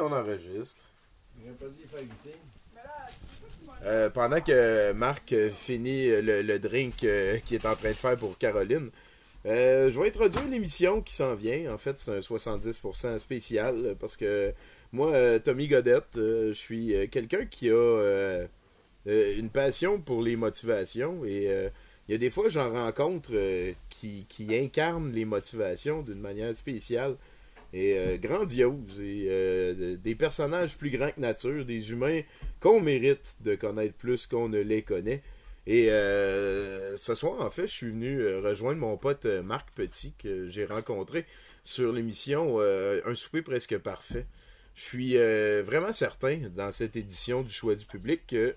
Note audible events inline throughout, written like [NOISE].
on enregistre. Euh, pendant que Marc finit le, le drink euh, qu'il est en train de faire pour Caroline, euh, je vais introduire l'émission qui s'en vient. En fait, c'est un 70% spécial parce que moi, Tommy Godette, je suis quelqu'un qui a une passion pour les motivations et il y a des fois, j'en rencontre qui, qui incarnent les motivations d'une manière spéciale et euh, grandiose. Et euh, de- des personnages plus grands que nature, des humains qu'on mérite de connaître plus qu'on ne les connaît. Et euh, ce soir, en fait, je suis venu euh, rejoindre mon pote Marc Petit que j'ai rencontré sur l'émission Un souper presque parfait. Je suis vraiment certain dans cette édition du choix du public que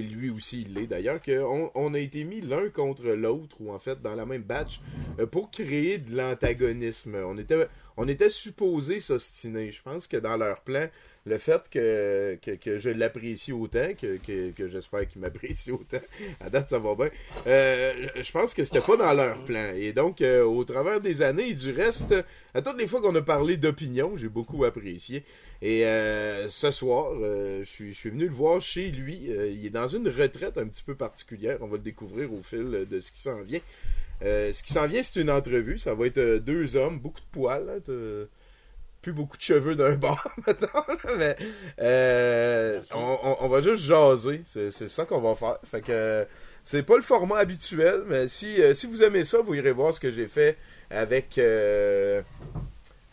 lui aussi il l'est d'ailleurs, qu'on on a été mis l'un contre l'autre, ou en fait dans la même batch, euh, pour créer de l'antagonisme. On était, on était supposé s'ostiner. Je pense que dans leur plan, le fait que, que, que je l'apprécie autant, que, que, j'espère qu'ils m'apprécient autant, à date ça va bien, euh, je pense que c'était pas dans leur plan. Et donc, euh, au travers des années et du reste, à toutes les fois qu'on a parlé d'opinion, j'ai beaucoup apprécié. Et euh, ce soir, je suis je suis venu le voir chez lui. Il est dans une retraite un petit peu particulière. On va le découvrir au fil de ce qui s'en vient. Ce qui s'en vient, c'est une entrevue. Ça va être deux hommes, beaucoup de poils. hein, plus beaucoup de cheveux d'un [LAUGHS] bord, maintenant. Mais euh, on, on- on va juste jaser. C'est ça qu'on va faire. Fait que c'est pas le format habituel, mais si, euh, si vous aimez ça, vous irez voir ce que j'ai fait avec. euh,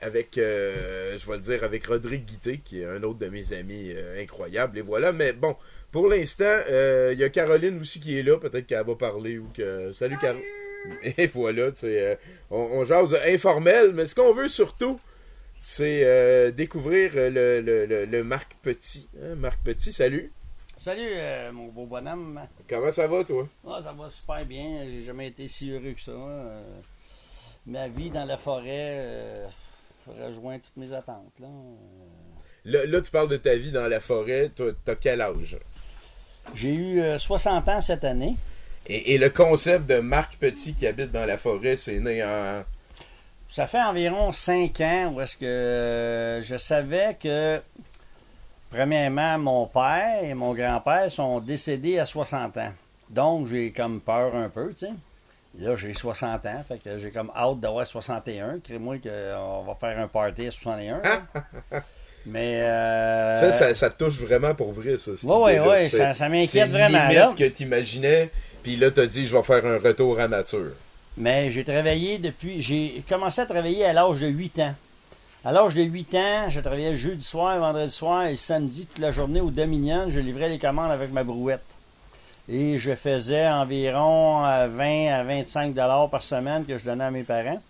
avec, euh, je vais le dire, avec Rodrigue Guité, qui est un autre de mes amis incroyables. Et voilà, mais bon, pour l'instant, euh, il y a Caroline aussi qui est là. Peut-être qu'elle va parler ou que. Salut, Caroline. [LAUGHS] Et voilà, tu sais, on, on jase informel, mais ce qu'on veut surtout, c'est euh, découvrir euh, le, le, le, le Marc Petit. hein. Marc Petit, salut. Salut, euh, mon beau bonhomme. Comment ça va, toi? Ah, ça va super bien. J'ai jamais été si heureux que ça. Euh, ma vie dans la forêt rejoint toutes mes attentes. Là. Là, là, tu parles de ta vie dans la forêt. Toi, t'as quel âge? J'ai eu euh, 60 ans cette année. Et, et le concept de Marc Petit qui habite dans la forêt, c'est né en. Ça fait environ 5 ans où est-ce que euh, je savais que, premièrement, mon père et mon grand-père sont décédés à 60 ans. Donc, j'ai comme peur un peu, tu sais. Là, j'ai 60 ans, fait que j'ai comme hâte d'avoir 61. Crée-moi qu'on va faire un party à 61. là. [LAUGHS] Mais. euh, Ça, ça, ça te touche vraiment pour vrai, ça. idée-là. ouais, C'est- ça- ça m'inquiète c'est vraiment, limite là. que t'imaginais, puis là, t'as dit, je vais faire un retour à nature. Mais j'ai travaillé depuis. J'ai commencé à travailler à l'âge de 8 ans. À l'âge de 8 ans, je travaillais jeudi soir, vendredi soir et samedi toute la journée au Dominion. Je livrais les commandes avec ma brouette. Et je faisais environ euh, 20 à 25 dollars par semaine que je donnais à mes parents.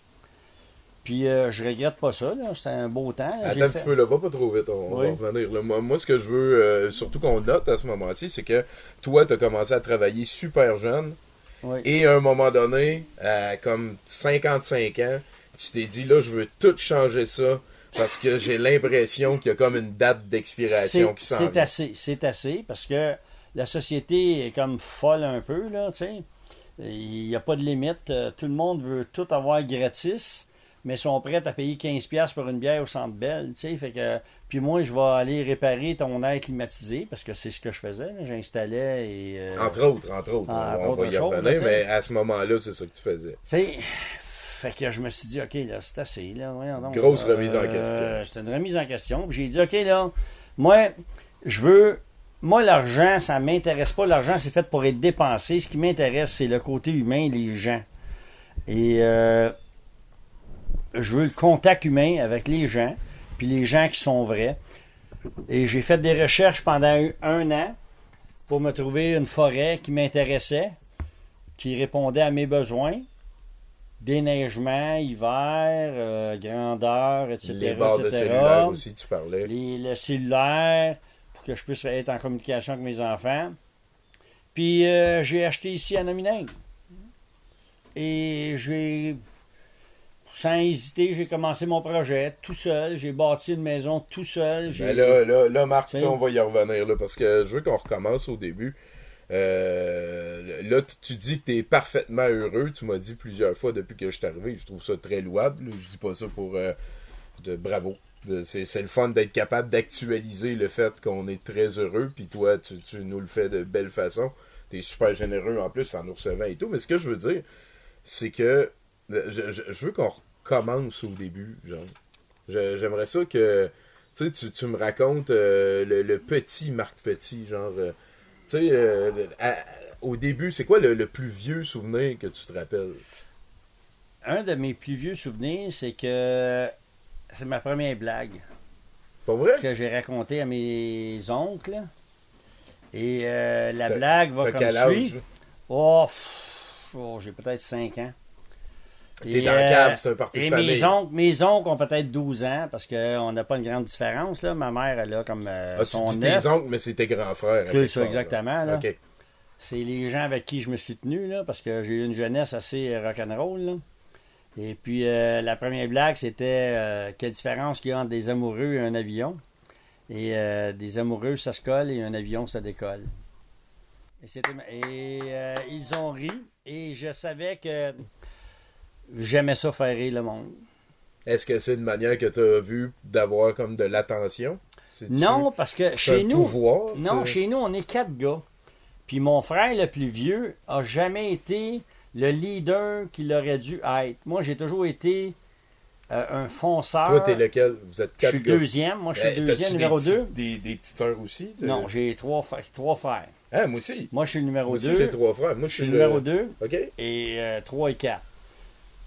Puis euh, je regrette pas ça. C'était un beau temps. là. Attends un fait- petit peu, là, va pas trop vite, on, Oui. va revenir. là. Moi, moi, ce que je veux, euh, surtout qu'on note à ce moment-ci, c'est que toi, t'as commencé à travailler super jeune, Oui. et à un moment donné, à comme 55 ans, tu t'es dit, là, je veux tout changer ça, parce que j'ai l'impression qu'il y a comme une date d'expiration qui s'en c'est assez, c'est assez, parce que la société est comme folle un peu, là, tu sais. Il n'y a pas de limite. Euh, Tout le monde veut tout avoir gratis, mais sont prêts à payer 15$ pour une bière au Centre Belle, tu sais. Fait que, puis moi, je vais aller réparer ton air climatisé, parce que c'est ce que je faisais. J'installais et... euh, Entre autres, entre autres, Ah, on, entre on va y choses, revenir, là, mais à ce moment-là, c'est ça que tu faisais. tu sais, fait que je me suis dit, OK, là, c'est assez, là. voyons donc. Grosse Euh, remise en question. C'était une remise en question. Puis j'ai dit, OK, là, moi, je veux. Moi, l'argent, ça m'intéresse pas. L'argent, c'est fait pour être dépensé. Ce qui m'intéresse, c'est le côté humain, les gens. Et euh, je veux le contact humain avec les gens, puis les gens qui sont vrais. Et j'ai fait des recherches pendant un- an pour me trouver une forêt qui m'intéressait, qui répondait à mes besoins. Déneigement, hiver, euh, grandeur, etc. Les barres de cellulaire aussi, tu parlais. Les- le cellulaire, pour que je puisse être en communication avec mes enfants. Puis euh, j'ai acheté ici à Nomineng. Et j'ai, sans hésiter, j'ai commencé mon projet tout seul. J'ai bâti une maison tout seul. Mais là, là, là, Marc, on va y revenir, là, parce que je veux qu'on recommence au début. Euh, là, tu- tu dis que tu es parfaitement heureux. Tu m'as dit plusieurs fois depuis que je suis arrivé. Je trouve ça très louable. Je dis pas ça pour... euh, de bravo. De- C'est c'est le fun d'être capable d'actualiser le fait qu'on est très heureux, puis toi, tu, tu nous le fais de belle façon. T'es super généreux en plus en nous recevant et tout. Mais ce que je veux dire, c'est que euh, je, je- je veux qu'on recommence au début, genre. J'aimerais ça que tu, sais, tu, me racontes euh, le, le petit Marc Petit, genre. euh, tu sais, euh, au début, c'est quoi le, le plus vieux souvenir que tu te rappelles? Un de mes plus vieux souvenirs, c'est que c'est ma première blague Pas vrai? que j'ai racontée à mes oncles. Et la blague va comme suit. Oh, oh, j'ai peut-être 5 ans. T'es dans le cave, c'est un party de Et famille. mes oncles, mes oncles ont peut-être 12 ans parce qu'on n'a pas une grande différence. Là. Ma mère, elle a comme euh, Ah, tu son dis tes oncles, mais c'est tes grands frères. C'est ça, part, exactement, là. OK. C'est les gens avec qui je me suis tenu, là, parce que j'ai eu une jeunesse assez euh, rock'n'roll. là. Et puis, euh, la première blague, c'était euh, quelle différence qu'il y a entre des amoureux et un avion. Et euh, des amoureux, ça se colle, et un avion, ça décolle. Et, ils ont ri, et je savais que j'aimais ça faire rire le monde. Est-ce que c'est une manière que tu as vu d'avoir comme de l'attention? Non, parce que chez nous, pouvoir, Non, chez nous, on est quatre gars. Puis mon frère le plus vieux a jamais été le leader qu'il aurait dû être. Moi, j'ai toujours été euh, un fonceur. Toi, t'es lequel? Vous êtes Je quatre suis le gars. deuxième. Moi, je suis Eh, deuxième, numéro 2. Des, des petites sœurs aussi? Non, j'ai trois, frères- trois frères. Ah, moi aussi. Moi, je suis le numéro Moi aussi, 2. j'ai trois frères. Moi, Je je suis suis le numéro 2 OK. et 3 et 4.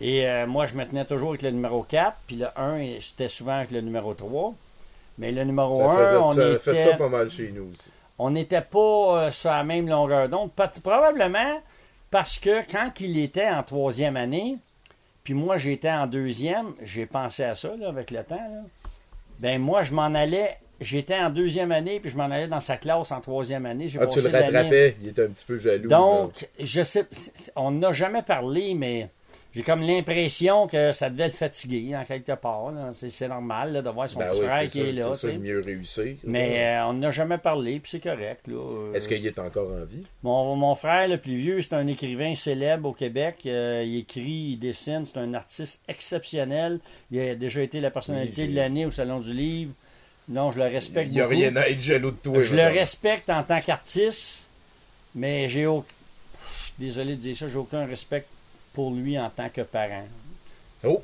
Et euh, moi, je me tenais toujours avec le numéro 4, puis le 1, c'était souvent avec le numéro 3. Mais le numéro Ça 1, faisait on ça, était... fait ça pas mal chez nous aussi. on n'était pas euh, sur la même longueur d'onde. Probablement parce que quand il était en troisième année, puis moi j'étais en deuxième, j'ai pensé à ça là, avec le temps. là. Ben moi je m'en allais, j'étais en deuxième année, puis je m'en allais dans sa classe en troisième année. Ah, tu le rattrapais. Il était un petit peu jaloux. là. Donc, je sais, on n'a jamais parlé, mais j'ai comme l'impression que ça devait le fatiguer en quelque part. C'est normal là, de voir son Ben petit oui, frère qui ça, est là. c'est mieux réussir. Mais euh, on n'a jamais parlé, puis c'est correct. Euh, Est-ce qu'il est encore en vie? mon, mon frère le plus vieux, c'est un écrivain célèbre au Québec. Euh, il écrit, il dessine, c'est un artiste exceptionnel. Il a déjà été la personnalité Oui, de l'année au Salon du Livre. Non, je le respecte Il n'y a beaucoup. rien à être jaloux de toi. Je le respecte en tant qu'artiste, mais j'ai au... Je suis désolé de dire ça, j'ai aucun respect pour lui en tant que parent. Oh!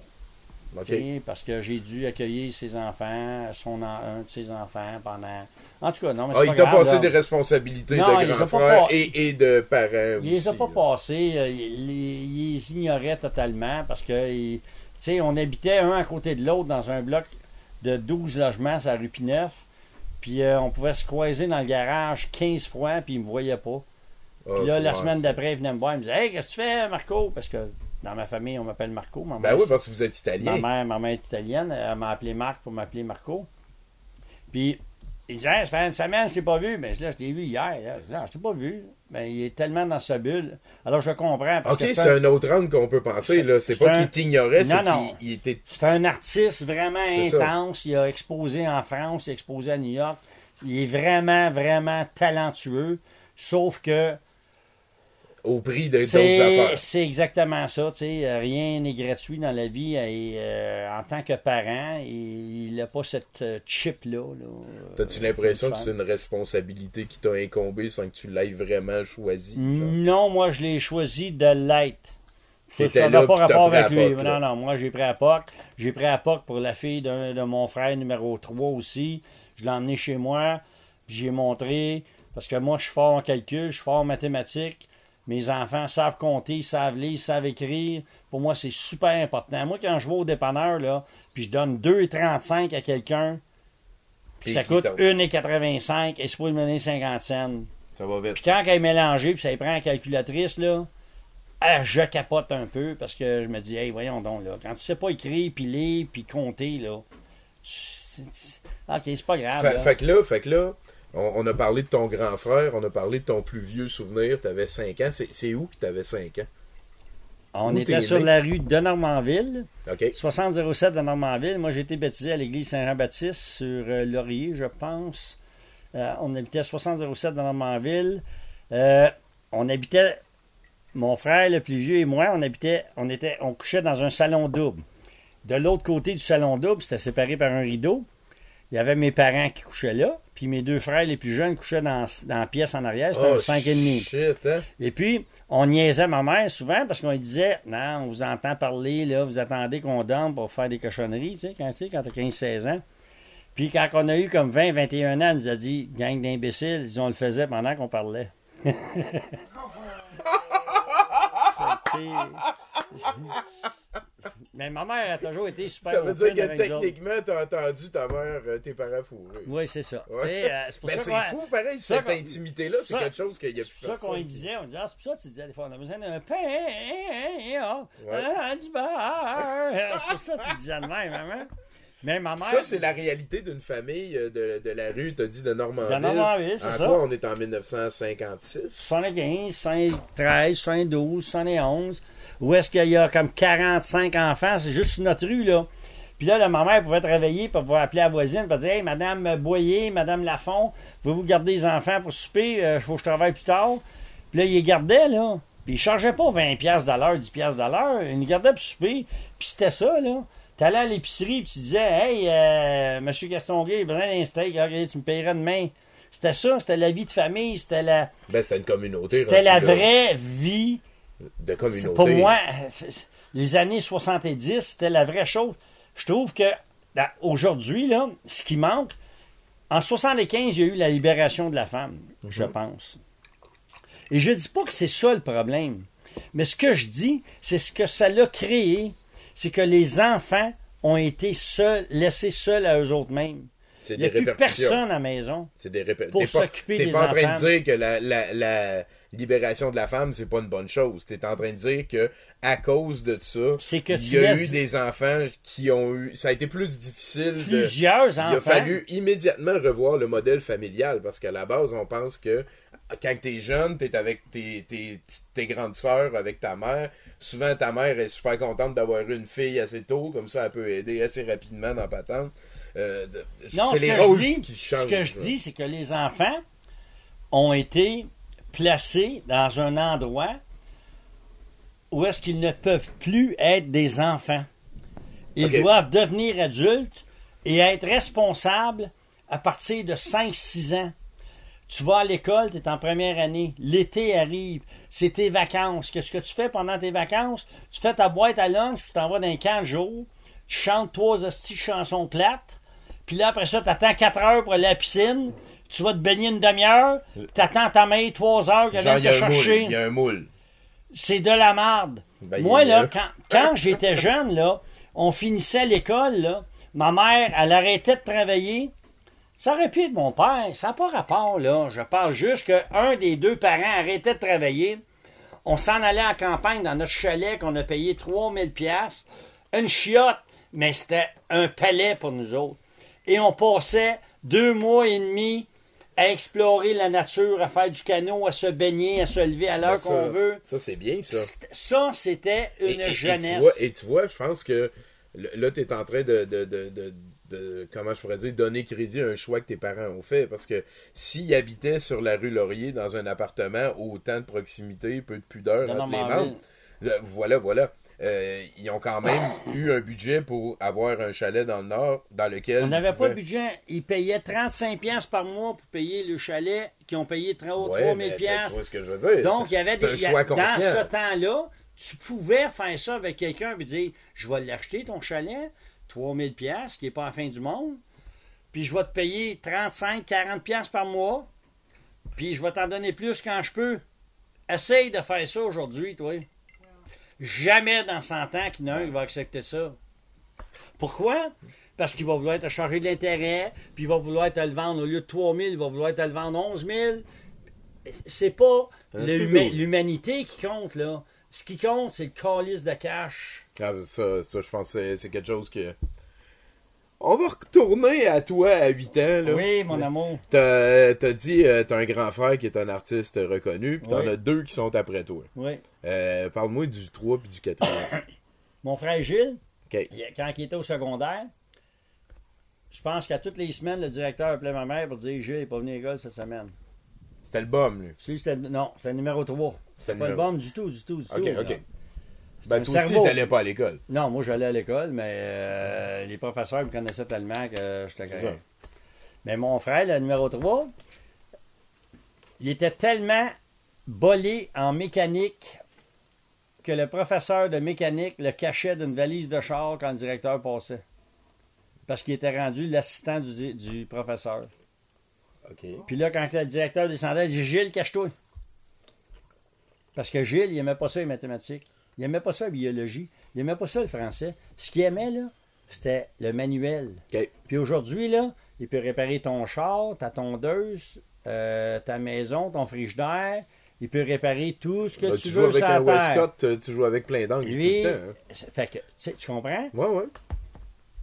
OK. Tu sais, Parce que j'ai dû accueillir ses enfants, son en- un de ses enfants pendant. En tout cas, non, mais c'est Ah, pas il t'a passé là. des responsabilités Non, de grand frère pas- et, et de parents Il les a aussi, pas là. passés, euh, il, les ignorait totalement parce que, il- tu sais, on habitait un à côté de l'autre dans un bloc de 12 logements la rue Pineuf. Puis euh, on pouvait se croiser dans le garage 15 fois, puis il me voyait pas. Puis là, la semaine d'après, il venait me voir, il me disait Hey, qu'est-ce que tu fais, Marco? Parce que dans ma famille, on m'appelle Marco. Ma Ben mère, oui, parce que vous êtes italien. Ma mère, ma mère est italienne. Elle m'a appelé Marc pour m'appeler Marco. Puis, il dit Hey, ça fait une semaine, je t'ai pas vu. Mais là, je t'ai vu hier. Là, Je dis, Non, je t'ai pas vu. Mais il est tellement dans sa bulle. Alors, je comprends. Parce Ok, que c'est un autre angle qu'on peut penser. C'est- là. C'est c'est pas un- qu'il t'ignorait, c'est Non, non. qu'il il était. c'est un artiste vraiment ça. intense. Il a exposé en France, il a exposé à New York. Il est vraiment, vraiment talentueux. Sauf que au prix de- d'autres C'est affaires. c'est exactement ça. tu sais, euh, Rien n'est gratuit dans la vie. Et euh, en tant que parent, il n'a pas cette euh, chip-là. là, T'as-tu l'impression que c'est une responsabilité qui t'a incombé sans que tu l'aies vraiment choisi? Non, moi, je l'ai choisi de l'être. T'étais là, pas rapport avec lui. POC, non, non, moi, j'ai pris à POC. J'ai pris à POC pour la fille d'un- de, mon frère numéro 3 aussi. Je l'ai emmené chez moi. J'ai montré. Parce que moi, je suis fort en calcul, je suis fort en mathématiques. Mes enfants savent compter, ils savent lire, ils savent écrire. Pour moi, c'est super important. Moi, quand je vais au dépanneur, là, puis je donne 2,35 à quelqu'un, puis ça coûte t'en- 1,85 et c'est pour lui donner 50 cents. Ça va vite. Puis quand elle est mélangée, puis ça y prend la calculatrice, là, ah, je capote un peu parce que je me dis, hey, voyons donc, là, quand tu sais pas écrire, puis lire, puis compter, là, tu- ok, c'est pas grave. Fait, là. fait que là, fait que là on, on a parlé de ton grand frère, on a parlé de ton plus vieux souvenir, t'avais 5 ans. C'est, où que t'avais 5 ans? On où était sur né? la rue de Normandville, OK. 6007 de Normandville. Moi, j'ai été baptisé à l'église Saint-Jean-Baptiste sur euh, Laurier, je pense. Euh, on habitait à 6007 de Normandville. Euh, on habitait, mon frère le plus vieux et moi, on habitait, on était, on couchait dans un salon double. de l'autre côté du salon double, c'était séparé par un rideau. Il y avait mes parents qui couchaient là, puis mes deux frères les plus jeunes couchaient dans, dans la pièce en arrière. C'était Oh, un 5,5. Shit, hein? Et puis, on niaisait ma mère souvent parce qu'on lui disait Non, on vous entend parler, là, vous attendez qu'on dorme pour faire des cochonneries, tu sais, quand, tu sais, quand t'as 15-16 ans. Puis quand on a eu comme 20, 21 ans, elle nous a dit Gang d'imbéciles, ils on le faisait pendant qu'on parlait. [LAUGHS] Fait que, tu sais, Mais ma mère a toujours été super Ça veut dire que techniquement, t'as entendu ta mère, euh, tes parents fourrés. Oui, c'est ça. Ouais. Euh, c'est pour Ben, c'est fou, pareil, cette intimité-là, c'est quelque chose qu'il y a C'est plus pour ça qu'on personne. disait, on disait, ah, c'est pour ça que tu disais des fois, on a besoin d'un pain, hein, Ouais. hein, du beurre. C'est pour ça que tu disais de même, maman. Mais ma mère. Ça, c'est la réalité d'une famille euh, de, de la rue, t'as dit, de Normandville. De Normandville, c'est En ça. quoi on est en 1956? 75, 73, 72, 71, où est-ce qu'il y a comme 45 enfants, c'est juste notre rue, là. Puis là, là, ma mère pouvait travailler, pour pouvoir appeler la voisine, pour dire Hey, Madame Boyer, Madame Lafont, pouvez-vous garder les enfants pour souper? Il faut que je travaille plus tard. Puis là, il les gardait, là. Puis il chargeait pas 20$ piastres de l'heure, 10$ piastres de l'heure. Il les gardait pour souper. Puis c'était ça, là. T'allais à l'épicerie, puis tu disais Hey, euh, Monsieur a besoin d'un steak, tu me payeras demain. C'était ça, c'était la vie de famille, c'était la, Ben, c'était une communauté. c'était la là. vraie vie. De communauté. Pour moi, les années 70, c'était la vraie chose. Je trouve que là, aujourd'hui, là, ce qui manque, en 75, il y a eu la libération de la femme, je pense. Et je dis pas que c'est ça le problème. Mais ce que je dis, c'est ce que ça l'a créé, c'est que les enfants ont été seuls, laissés seuls à eux-mêmes. Il n'y a des plus personne à la maison. C'est des répé- pour T'es pas, s'occuper t'es des pas en train enfants. de dire que la, la, la libération de la femme, c'est pas une bonne chose. T'es en train de dire que à cause de ça, que il y a laisses- eu des enfants qui ont eu. Ça a été plus difficile de. Plusieurs Il a enfants. fallu immédiatement revoir le modèle familial parce qu'à la base, on pense que quand t'es jeune, t'es avec tes, tes, tes grandes sœurs, avec ta mère. Souvent, ta mère est super contente d'avoir une fille assez tôt, comme ça, elle peut aider assez rapidement dans patente. Euh, Non, c'est ce les que, je dis, qui ce que je dis, c'est que les enfants ont été placés dans un endroit où est-ce qu'ils ne peuvent plus être des enfants. Ils doivent devenir adultes et être responsables à partir de 5-6 ans. Tu vas à l'école, tu es en première année, l'été arrive, c'est tes vacances. Qu'est-ce que tu fais pendant tes vacances? Tu fais ta boîte à lunch, tu t'en vas dans un camp de jour, tu chantes trois hosties chansons plates, puis là, après ça, tu attends 4 heures pour aller à la piscine, tu vas te baigner une demi-heure, tu attends ta mère 3 heures qu'elle vienne te chercher. Il y a un moule. C'est de la marde. Ben, Moi, là, quand, quand j'étais [LAUGHS] jeune, là, on finissait l'école, là, ma mère, elle arrêtait de travailler. Ça aurait pu être mon père. Ça n'a pas rapport, là. Je parle juste qu'un des deux parents arrêtait de travailler. On s'en allait en campagne dans notre chalet qu'on a payé 3000 pièces, Une chiotte, mais c'était un palais pour nous autres. Et on passait deux mois et demi à explorer la nature, à faire du canot, à se baigner, à se lever à l'heure Ben, qu'on veut. Ça, c'est bien, ça. Ça, c'était une Et- et- et jeunesse. tu vois, et tu vois, je pense que là, tu es en train de, de, de, de, de- comment je pourrais dire, donner crédit à un choix que tes parents ont fait. Parce que s'ils habitaient sur la rue Laurier dans un appartement, autant de proximité, peu de pudeur De entre les Normandville. membres, là, voilà, voilà. Euh, ils ont quand même eu un budget pour avoir un chalet dans le nord dans lequel. On n'avait pas de budget. Ils payaient 35 pièces par mois pour payer le chalet, qui ont payé 3 Ouais, 000 mais tu- vois ce que je veux dire. Donc, il y avait des. y a- dans ce temps-là, tu pouvais faire ça avec quelqu'un et dire Je vais l'acheter, ton chalet, 3000 pièces qui n'est pas la fin du monde. Puis je vais te payer 35, 40 pièces par mois. Puis je vais t'en donner plus quand je peux. Essaye de faire ça aujourd'hui, toi. Jamais dans 100 ans qu'il y en a un qui va accepter ça. Pourquoi? Parce qu'il va vouloir te charger de l'intérêt, puis il va vouloir te le vendre au lieu de 3000, il va vouloir te le vendre 11 000. C'est pas doux. l'humanité qui compte, là. Ce qui compte, c'est le calice de cash. Ah, ça, ça, je pense que c'est- quelque chose que. On va retourner à toi à 8 ans. Là. Oui, mon amour. T'as t'as dit euh, t'as un grand frère qui est un artiste reconnu, puis t'en Oui. as deux qui sont après toi. Oui. Euh, Parle-moi du 3 puis du 4. [COUGHS] Mon frère Gilles, quand il était au secondaire, je pense qu'à toutes les semaines, le directeur appelait ma mère pour dire Gilles n'est pas venu à l'école cette semaine. C'était le bum, lui. Si, non, c'était le numéro 3. C'était pas le bon du tout, du tout, du Ok, tout. ok. Ben, toi aussi, t'allais pas à l'école. Non, moi j'allais à l'école, mais euh, les professeurs me connaissaient tellement que j'étais correct. Mais mon frère, le numéro 3, il était tellement bolé en mécanique que le professeur de mécanique le cachait d'une valise de char quand le directeur passait. Parce qu'il était rendu l'assistant du, du professeur. OK. Puis là, quand le directeur descendait, il dit Gilles, cache-toi. Parce que Gilles, il aimait pas ça les mathématiques. Il aimait pas ça la biologie. Il aimait pas ça le français. Ce qu'il aimait, là, c'était le manuel. Puis aujourd'hui, là, il peut réparer ton char, ta tondeuse, euh, ta maison, ton frigidaire. Il peut réparer tout ce que Là, tu, tu veux joues avec un. Westcott, euh, tu joues avec plein d'angles tout le temps. hein. fait que, tu tu comprends? Ouais, ouais.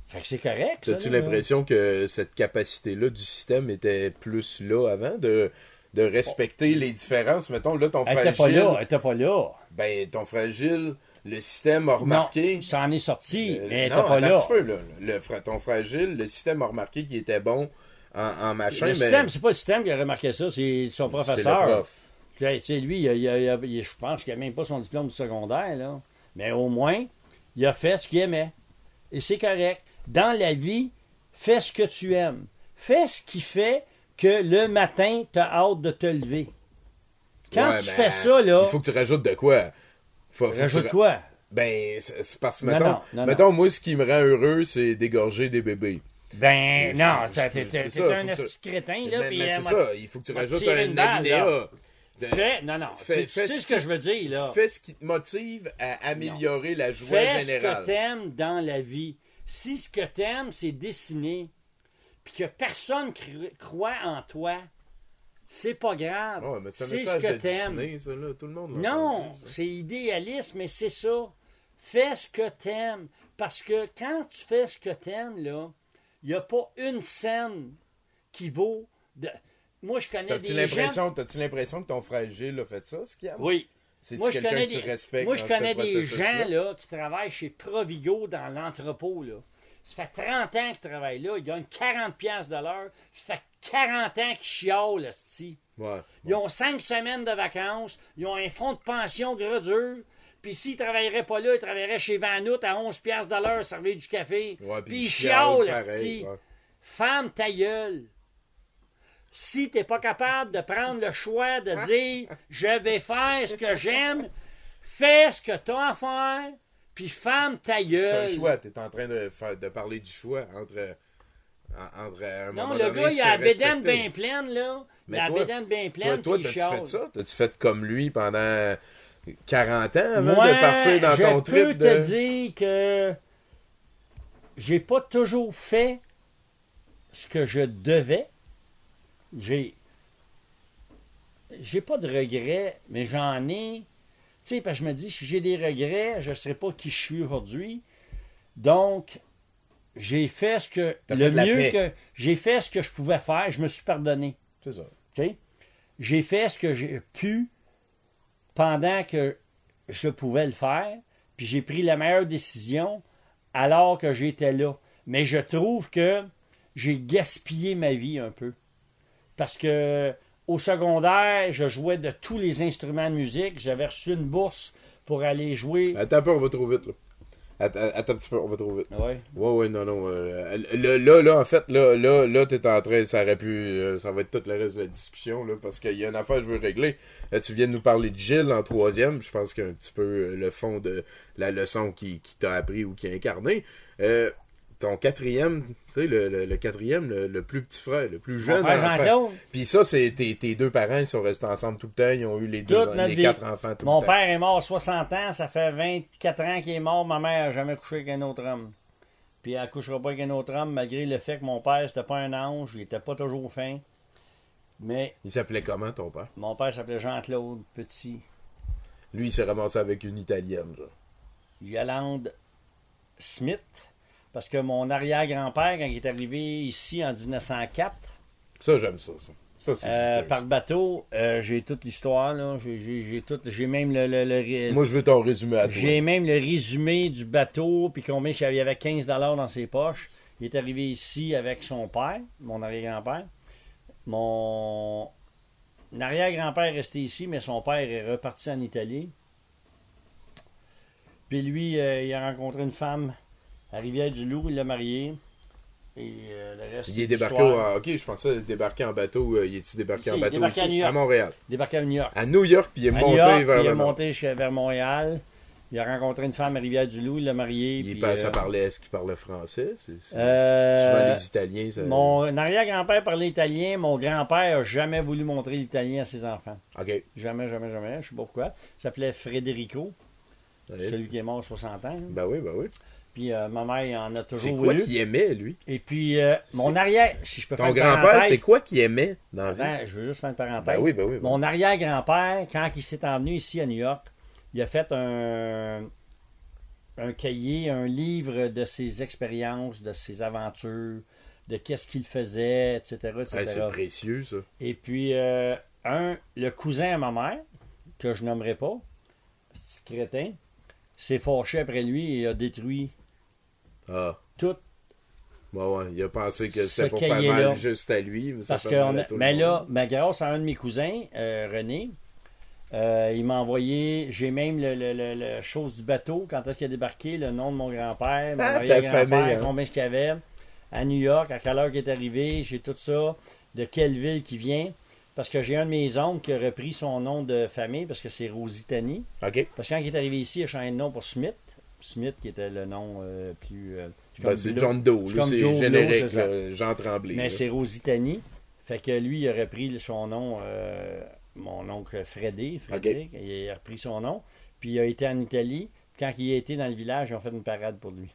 Fait que c'est correct. As-tu l'impression que cette capacité-là du système était plus là avant de, de respecter les différences? Mettons, là, ton Elle frère était pas Gilles, là, elle était pas là. ben, ton frère Gilles, le système a remarqué... Non, ça en est sorti, Euh, mais elle non, était pas là. un petit peu, là. Le frère- ton frère Gilles, le système a remarqué qu'il était bon en, en machin, Le mais système, c'est pas le système qui a remarqué ça, c'est son c'est professeur. le prof. Tu sais, lui, il a- il a- il a- il- je pense qu'il n'a même pas son diplôme du secondaire, là. Mais au moins, il a fait ce qu'il aimait. Et c'est correct. Dans la vie, fais ce que tu aimes. Fais ce qui fait que le matin, tu as hâte de te lever. Quand Ouais, tu mais fais ça, là, Il faut que tu rajoutes de quoi? Faut, faut que tu rajoute quoi? Ben, c'est parce que, mettons, non, non, mettons moi, ce qui me rend heureux, c'est d'égorger des bébés. Ben, non, t'es un esti crétin, là. mais euh, c'est ça, il faut que tu rajoutes un alinéa. Fais, non, non, Fais- tu fais sais ce que je veux dire, là. Fais ce qui te motive à améliorer la joie Fais ce que générale. t'aimes dans la vie. Si ce que t'aimes, c'est dessiner, puis que personne cr- croit en toi, c'est pas grave. Mais c'est ce que t'aimes. Tout le monde Non, c'est idéaliste, mais c'est ça. Fais ce que t'aimes. Parce que quand tu fais ce que t'aimes, là, il n'y a pas une scène qui vaut. De... Moi, je connais T'as-tu des gens. t'as-tu l'impression que ton frère Gilles a fait ça, ce qu'il a? Oui. C'est Moi, je quelqu'un connais que tu des, respectes moi, je connais des gens là, qui travaillent chez Provigo dans l'entrepôt. Là. Ça fait 30 ans qu'ils travaillent là. Ils gagnent 40$ piastres de l'heure. Ça fait 40 ans qu'ils chiolent, esti. Ouais. Ils ont 5 semaines de vacances. Ils ont un fonds de pension gros dur. Puis s'ils ne travailleraient pas là, ils travailleraient chez Vanout à 11$ piastres de l'heure, servir du café. Ouais, puis ils chialent. Femme ta gueule. Si t'es pas capable de prendre le choix de dire je vais faire ce que j'aime, fais ce que t'as à faire, puis femme ta C'est un choix. T'es en train de, faire, de parler du choix entre, en- entre un Non, le donné, gars, il a la bédaine bien pleine, là. Mais la toi- bédaine bien pleine, toi t'as-tu chiale. fait ça? T'as-tu fait comme lui pendant 40 ans avant Moi, de partir dans je ton peux trip te de... dire que j'ai pas toujours fait ce que je devais. J'ai j'ai pas de regrets, mais j'en ai. Tu sais, parce que je me dis, si j'ai des regrets, je ne serais pas qui je suis aujourd'hui. Donc, j'ai fait ce que. Le fait mieux que. J'ai fait ce que je pouvais faire. Je me suis pardonné. C'est ça. Tu sais, j'ai fait ce que j'ai pu pendant que je pouvais le faire, puis j'ai pris la meilleure décision alors que j'étais là. Mais je trouve que j'ai gaspillé ma vie un peu. Parce que au secondaire, je jouais de tous les instruments de musique. J'avais reçu une bourse pour aller jouer. Attends un peu, on va trop vite, là. Attends, attends un petit peu, on va trop vite. Ouais. Ouais, ouais, non, non. euh, là, là, là, en fait, là, là, là, t'es en train, ça aurait pu, euh, ça va être tout le reste de la discussion, là, parce qu'il y a une affaire que je veux régler. Là, tu viens de nous parler de Gilles en troisième, je pense qu'il y a un petit peu euh, le fond de la leçon qui, qui t'a appris ou qui a incarné. Euh, ton quatrième, tu sais, le, le, le quatrième, le, le plus petit frère, le plus jeune frère enfant. Jean-Claude, Puis ça, c'est tes, tes deux parents, ils sont restés ensemble tout le temps, ils ont eu les deux, Toute les vie. quatre enfants tout mon le temps. père est mort à 60 ans, ça fait 24 ans qu'il est mort. Ma mère n'a jamais couché avec un autre homme. Puis elle ne couchera pas avec un autre homme, malgré le fait que mon père, c'était pas un ange, il était pas toujours fin. Mais Il s'appelait comment, ton père? mon père s'appelait Jean-Claude Petit. Lui, il s'est ramassé avec une Italienne, genre. Yolande Smith, parce que mon arrière-grand-père, quand il est arrivé ici en 1904, Ça, j'aime ça, ça. Ça, c'est euh, par bateau, euh, j'ai toute l'histoire, là. J'ai- tout- même le, le-. Moi, je veux ton résumé à toi. J'ai même le résumé du bateau, puis combien il y avait 15 dans ses poches. Il est arrivé ici avec son père, mon arrière-grand-père. Mon arrière-grand-père est resté ici, mais son père est reparti en Italie. Puis lui, euh, il a rencontré une femme à Rivière-du-Loup, il l'a mariée. Et euh, le reste. Il est débarqué au... Je pensais débarquer en bateau. euh, il est-tu débarqué en bateau débarqué aussi? à New York. Montréal. Débarqué à New York. À New York, puis il est À monté York, vers il le est monté vers Montréal. Il a rencontré une femme à Rivière-du-Loup, il l'a mariée. Il puis, pa- ça euh, parlait, est-ce qu'il parlait français? C'est- c'est- Souvent les Italiens, ça... Mon arrière-grand-père parlait italien. Mon grand-père n'a jamais voulu montrer l'italien à ses enfants. Ok. Jamais, jamais, jamais. Je sais pas pourquoi. Il s'appelait Federico, celui qui est mort à 60 ans. Ben oui, ben oui. Puis euh, ma mère il en a toujours C'est quoi qu'il aimait, lui? Et puis euh, mon arrière, si je peux faire Ton une grand-père, parenthèse- c'est quoi qu'il aimait dans la vie? Attends, je veux juste faire une parenthèse. Ben oui, ben oui, ben Mon arrière-grand-père, quand il s'est emmené ici à New York, il a fait un, un cahier, un livre de ses expériences, de ses aventures, de qu'est-ce qu'il faisait, etc. etc. Ouais, c'est précieux, ça. Et puis, euh, un, le cousin à ma mère, que je nommerai pas, ce crétin, s'est fâché après lui et a détruit Ah. tout. Ouais, ouais. Il a pensé que c'était pour faire mal juste à lui. Mais Parce que, on a- mais monde. là, mais grâce à un de mes cousins, euh, René, euh, il m'a envoyé, j'ai même le, le- le- le chose du bateau, quand est-ce qu'il a débarqué, le nom de mon grand-père, mon Ah, arrière-grand-père, famille, hein. combien qu'il y avait, à New York, à quelle heure il est arrivé, j'ai tout ça, de quelle ville qui vient. Parce que j'ai un de mes oncles qui a repris son nom de famille, parce que c'est Rositani. Ok. Parce que quand il est arrivé ici, il a changé de nom pour Smith. Smith, qui était le nom euh, plus. euh, Ben, c'est. John Doe, C'est générique, là, Jean Tremblay. Mais c'est Rositani. Fait que lui, il a repris son nom, euh, mon oncle Fredé, Frédéric, il a repris son nom. Puis il a été en Italie. Puis quand il a été dans le village, ils ont fait une parade pour lui.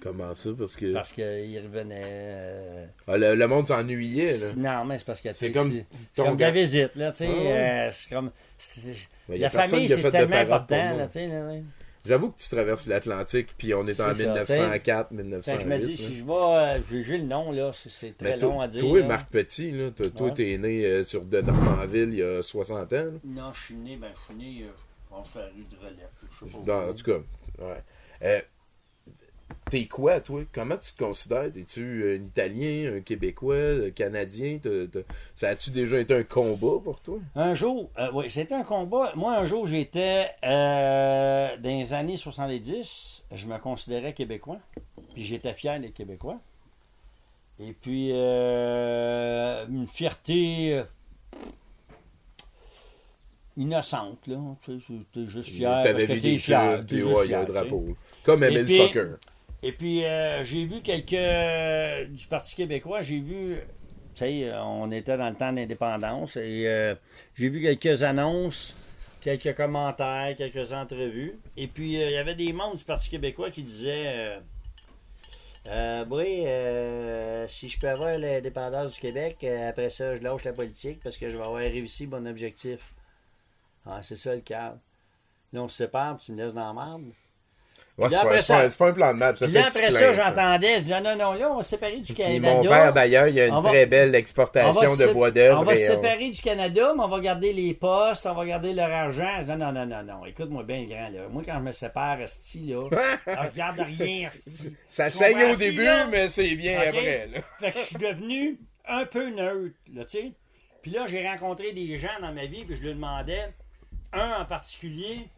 Comment ça? Parce que Parce qu'il revenait. euh, Ah, le, le monde s'ennuyait. là. Non, mais c'est parce que. C'est comme c'est- comme ta visite, là, tu sais. Ah ouais. euh, c'est comme. Ben, la famille, c'est tellement important, là, tu sais. J'avoue que tu traverses l'Atlantique, puis on est en C'est ça, 1904, Fait que 1908. je me dis, là. si je vais. euh, j'ai j'ai le nom, là, c'est- très long à dire. toi, là. Marc Petit, là, toi, Ouais. t'es né euh, sur de Normandville il y a 60 ans. là. Non, je suis né, ben, je suis né, euh, je pense, à la rue de Relais. En tout cas, ouais. Euh, T'es quoi, toi? Comment tu te considères? Es-tu un Italien, un Québécois, un Canadien? Ça a-tu déjà été un combat pour toi? Un jour, euh, oui, c'était un combat. Moi, un jour, j'étais euh, dans les années 70, je me considérais québécois. Puis j'étais fier d'être québécois. Et puis, euh, une fierté euh, innocente, là. Tu sais, juste fier. T'avais vu des fier. t'es juste fier, drapeau. Comme aimer Et le puis- soccer. Et puis, euh, j'ai vu quelques. euh, du Parti québécois, j'ai vu. Tu sais, euh, on était dans le temps d'indépendance et euh, j'ai vu quelques annonces, quelques commentaires, quelques entrevues. Et puis, il y avait des membres du Parti québécois qui disaient. oui, si je peux avoir l'indépendance du Québec, après ça, je lâche la politique parce que je vais avoir réussi mon objectif. Ah, c'est ça le cadre. Là, on se sépare, puis tu me laisses dans la merde. Ouais, Puis c'est pas, ça- pas- c'est pas un plan de match. Ça Puis fait là, après ça, j'entendais, je disais, non, non, là, on va se séparer du Puis Canada. mon père, d'ailleurs, il y a une On va- très belle On exportation de bois On d'œuvre. va se on- séparer du Canada, mais on va garder les postes, on va garder leur argent. Je dis, non, non, non, non, non. Écoute-moi bien, grand, là. Moi, quand je me sépare, Esti, là, [LAUGHS] je regarde rien, Esti. Ça saigne au début, là? mais c'est bien Ok? après. Là. [LAUGHS] Fait que je suis devenu un peu neutre, là, tu sais. Puis là, j'ai rencontré des gens dans ma vie, puis je leur demandais, un en particulier,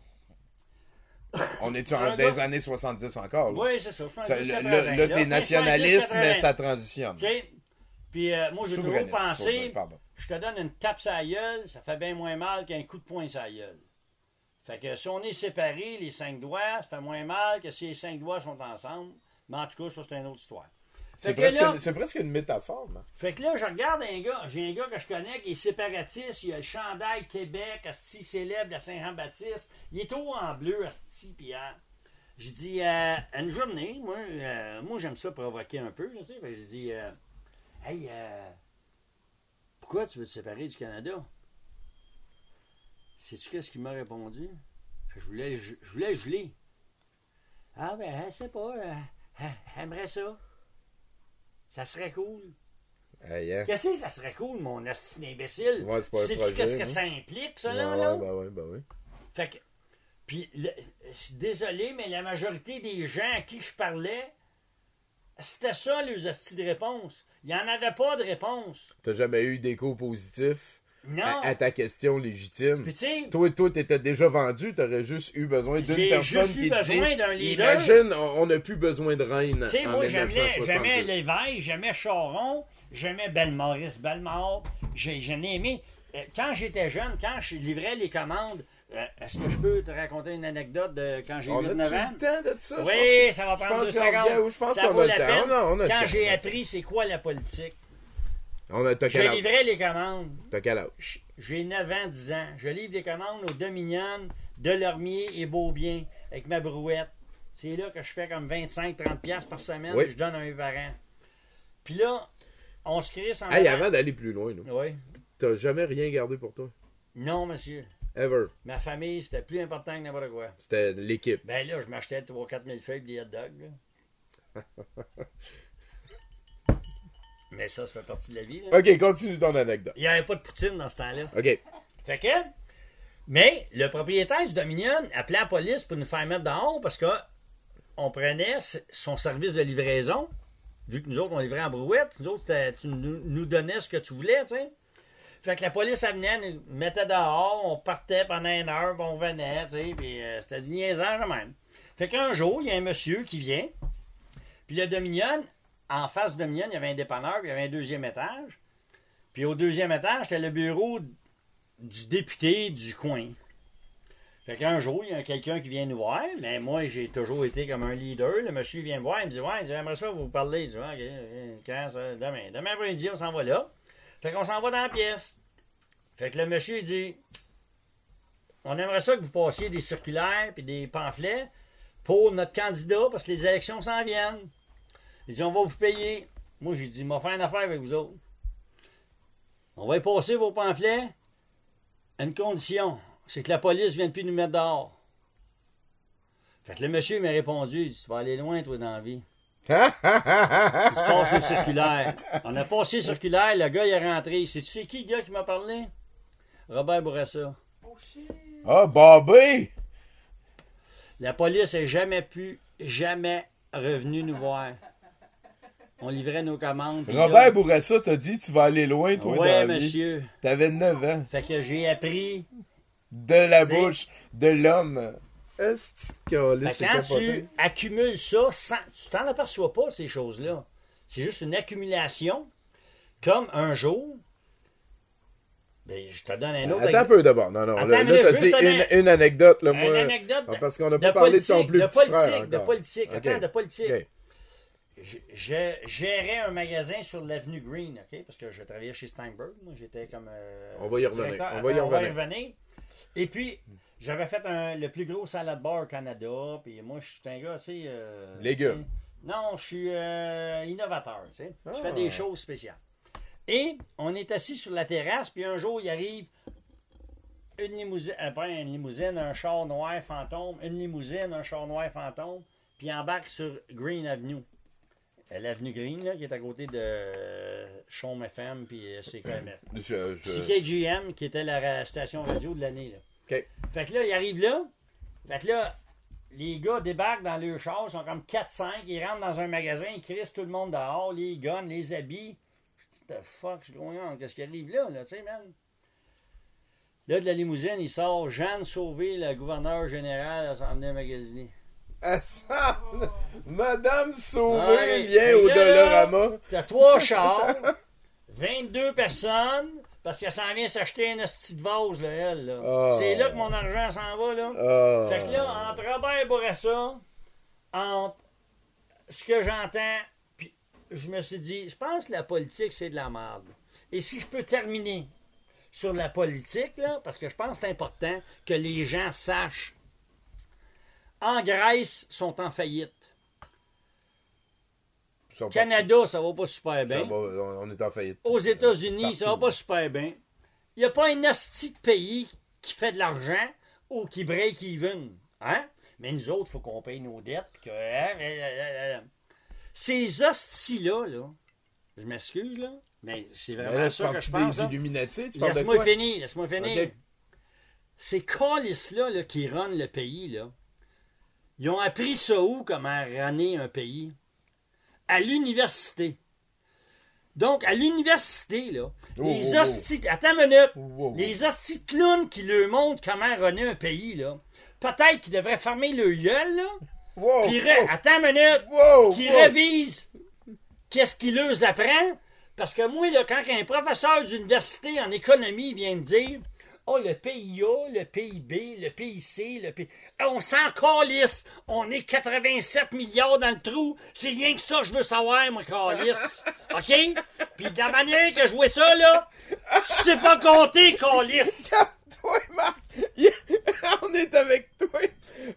On est Un en des années 70 encore. Là, oui, c'est ça, Ça, 70, là, 80, là, là, t'es 70, nationaliste, 80. mais ça transitionne. Sais, Puis euh, moi, j'ai toujours pensé, je te donne une tape sur la gueule, ça fait bien moins mal qu'un coup de poing sur la gueule. Fait que si on est séparés, les cinq doigts, ça fait moins mal que si les cinq doigts sont ensemble. Mais en tout cas, ça, c'est une autre histoire. C'est presque, là- une- c'est presque une métaphore. man. Fait que là, je regarde un gars, j'ai un gars que je connais qui est séparatiste, il a le chandail Québec, Asti célèbre de Saint-Jean-Baptiste, il est tout en bleu, Asti, puis hein, j'ai dit, euh, une journée, moi, euh, moi j'aime ça provoquer un peu, tu sais, j'ai dit, euh, hey, euh, pourquoi tu veux te séparer du Canada? Sais-tu qu'est-ce qu'il m'a répondu? Je voulais, je, je voulais geler. Ah ben, sais pas, euh, elle aimerait ça. Ça serait cool. Aïe, hein? Qu'est-ce que ça serait cool, mon asti d'imbécile? Ouais, c'est pas un Sais-tu qu'est-ce que hein? ça implique, ça, là? ouais, ben ouais, ben ouais. Fait que, puis, le- je suis désolé, mais la majorité des gens à qui je parlais, c'était ça, les hosties de réponse. Il n'y en avait pas de réponse. T'as jamais eu d'écho positif? Non. à, à ta question légitime. Puis Toi, toi, t'étais déjà vendu, t'aurais juste eu besoin d'une J'ai personne juste eu qui te dit. Imagine, on n'a plus besoin de reine Tu sais, moi, j'aimais, 1970. j'aimais Lévesque, j'aimais Charon, j'aimais Belmaurice Bellemare. J'ai, j'en ai aimé. Euh, Quand j'étais jeune, quand je livrais les commandes, euh, est-ce que je peux te raconter une anecdote de quand j'ai On 8 a-tu 9 ans? le temps de ça? Oui, que- ça va prendre deux secondes. Je pense qu'on a le temps. peine. Non, on a le Quand j'ai appris c'est quoi la politique, On a je âge? livrais les commandes. T'as quel âge? J'ai 9 ans, 10 ans. Je livre des commandes aux Dominion, Delormier et Beaubien avec ma brouette. C'est là que je fais comme 25-30$ piastres par semaine Oui. que je donne à mes parents. Puis là, on se crée sans. Hey, avant d'aller plus loin, là, Oui. t'as jamais rien gardé pour toi? Non, monsieur. Ever? Ma famille, c'était plus important que n'importe quoi. C'était l'équipe. Ben là, je m'achetais 3-4 000 feuilles de hot dogs. [LAUGHS] Mais ça, ça fait partie de la vie. Là. Ok, continue ton anecdote. Il n'y avait pas de poutine dans ce temps-là. Ok. Fait que. Mais le propriétaire du Dominion appelait la police pour nous faire mettre dehors parce que on prenait son service de livraison. Vu que nous autres, on livrait en brouette, nous autres, tu nous, donnais ce que tu voulais, tu sais. Fait que la police, elle venait, nous mettait dehors, on partait pendant une heure, puis on venait, tu sais, puis euh, c'était du niaisage même. Fait qu'un jour, il y a un monsieur qui vient, puis le Dominion, en face du Dominion, il y avait un dépanneur, puis il y avait un deuxième étage. Puis au deuxième étage, c'était le bureau du député du coin. Fait qu'un jour, il y a quelqu'un qui vient nous voir, mais moi, j'ai toujours été comme un leader. Le monsieur vient me voir, il me dit Ouais, j'aimerais ça vous parler. Quand Demain. Demain après-midi, on s'en va là. Fait qu'on s'en va dans la pièce. Fait que le monsieur, dit On aimerait ça que vous passiez des circulaires puis des pamphlets pour notre candidat parce que les élections s'en viennent. Il dit On va vous payer. Moi, j'ai dit M'a fait une affaire avec vous autres. On va y passer vos pamphlets à une condition c'est que la police ne vienne plus nous mettre dehors. Fait que le monsieur m'a répondu, il dit, tu vas aller loin, toi, dans la vie. Tu passes le circulaire. On a passé le circulaire, le gars, il est rentré. C'est-tu c'est qui, le gars, qui m'a parlé? Robert Bourassa. Ah, Bobby! La police n'est jamais pu, jamais revenu nous voir. On livrait nos commandes. Robert Bourassa t'a dit tu vas aller loin, toi, Ouais, dans la vie. monsieur. T'avais 9 ans. Fait que j'ai appris. De la T'sais- bouche de l'homme. Est-ce que que quand tu accumules ça, sans, tu t'en aperçois pas, ces choses-là. C'est juste une accumulation. Comme un jour. Ben, je te donne un autre Attends un peu d'abord. Non, non. Attends, là, t'as juste dit un- une, une anecdote, là, Une moi. anecdote Ah, de- parce qu'on n'a pas parlé de politique, plus de petit frère politique, de politique, Ok. attends, de politique. Je, gérais un magasin sur l'avenue Green, OK? Parce que je travaillais chez Steinberg. Moi, j'étais comme. euh, On va y revenir. directeur. On va y revenir. Et puis, j'avais fait un- le plus gros salad bar au Canada. Puis moi, je suis un gars assez. euh, Légumes. Non, je suis euh, innovateur, tu sais. Je fais Ah. des choses spéciales. Et on est assis sur la terrasse, puis un jour, il arrive une limousine, euh, pas une limousine, un char noir fantôme, une limousine, un char noir fantôme, puis il embarque sur Green Avenue. Euh, L'avenue Green, là, qui est à côté de euh, Chaume FM puis euh, CKMF. [CLEARS THROAT] Je- je- CKGM, qui était la station radio de l'année. là. Ok. Fait que là, il arrive là. Fait que là, les gars débarquent dans leur char, ils sont comme 4-5, ils rentrent dans un magasin, ils crissent tout le monde dehors, les guns, les habits. Je dis, the fuck's going on? Qu'est-ce qui arrive là, là, tu sais, man? Là, de la limousine, il sort Jeanne Sauvé, le gouverneur général, s'en venait magasiner. Ah, ça, [LAUGHS] Madame Sauvé Ouais, vient au Dolorama. T'as trois chars, [LAUGHS] 22 personnes, parce qu'elle s'en vient s'acheter un esti de vase, là, elle. Là. Oh. C'est là que mon argent s'en va, là. Ah. Fait que là, entre Robert Bourassa, entre ce que j'entends, puis je me suis dit, je pense que la politique, c'est de la merde. Et si je peux terminer sur la politique, là, parce que je pense que c'est important que les gens sachent. En Grèce, sont en faillite. Pas- Canada, ça va pas super ça bien. va, on est en faillite. Aux États-Unis, ça va pas super bien. Il n'y a pas un hostie de pays qui fait de l'argent ou qui break even. Hein? Mais nous autres, il faut qu'on paye nos dettes. que, hein, Ces hosties-là, là, je m'excuse, là, mais c'est Mais vraiment là, tu ça que parles je des pense. là. Illuminati? Tu Laisse-moi finir, laisse-moi finir. Ces calices-là là, qui runnent le pays, là, ils ont appris ça où, comment runner un pays? À l'université. Donc, à l'université, là, Oh, les oh, oh. Attends une minute. Les hosties clowns qui leur montrent comment runner un pays, là, peut-être qu'ils devraient fermer le gueule, là, puis Attends une minute. qui révisent qu'est-ce qu'il leur apprend. Parce que moi, là, quand un professeur d'université en économie vient me dire Oh, le PIA, le PIB, le PIC, le PIB. On s'en calisse. On est 87 milliards dans le trou. C'est rien que ça je veux savoir, moi, calisse. [LAUGHS] OK? Puis de la manière que je vois ça, là, tu sais pas compter, calisse. [LAUGHS] Toi, Marc, [LAUGHS] on est avec toi.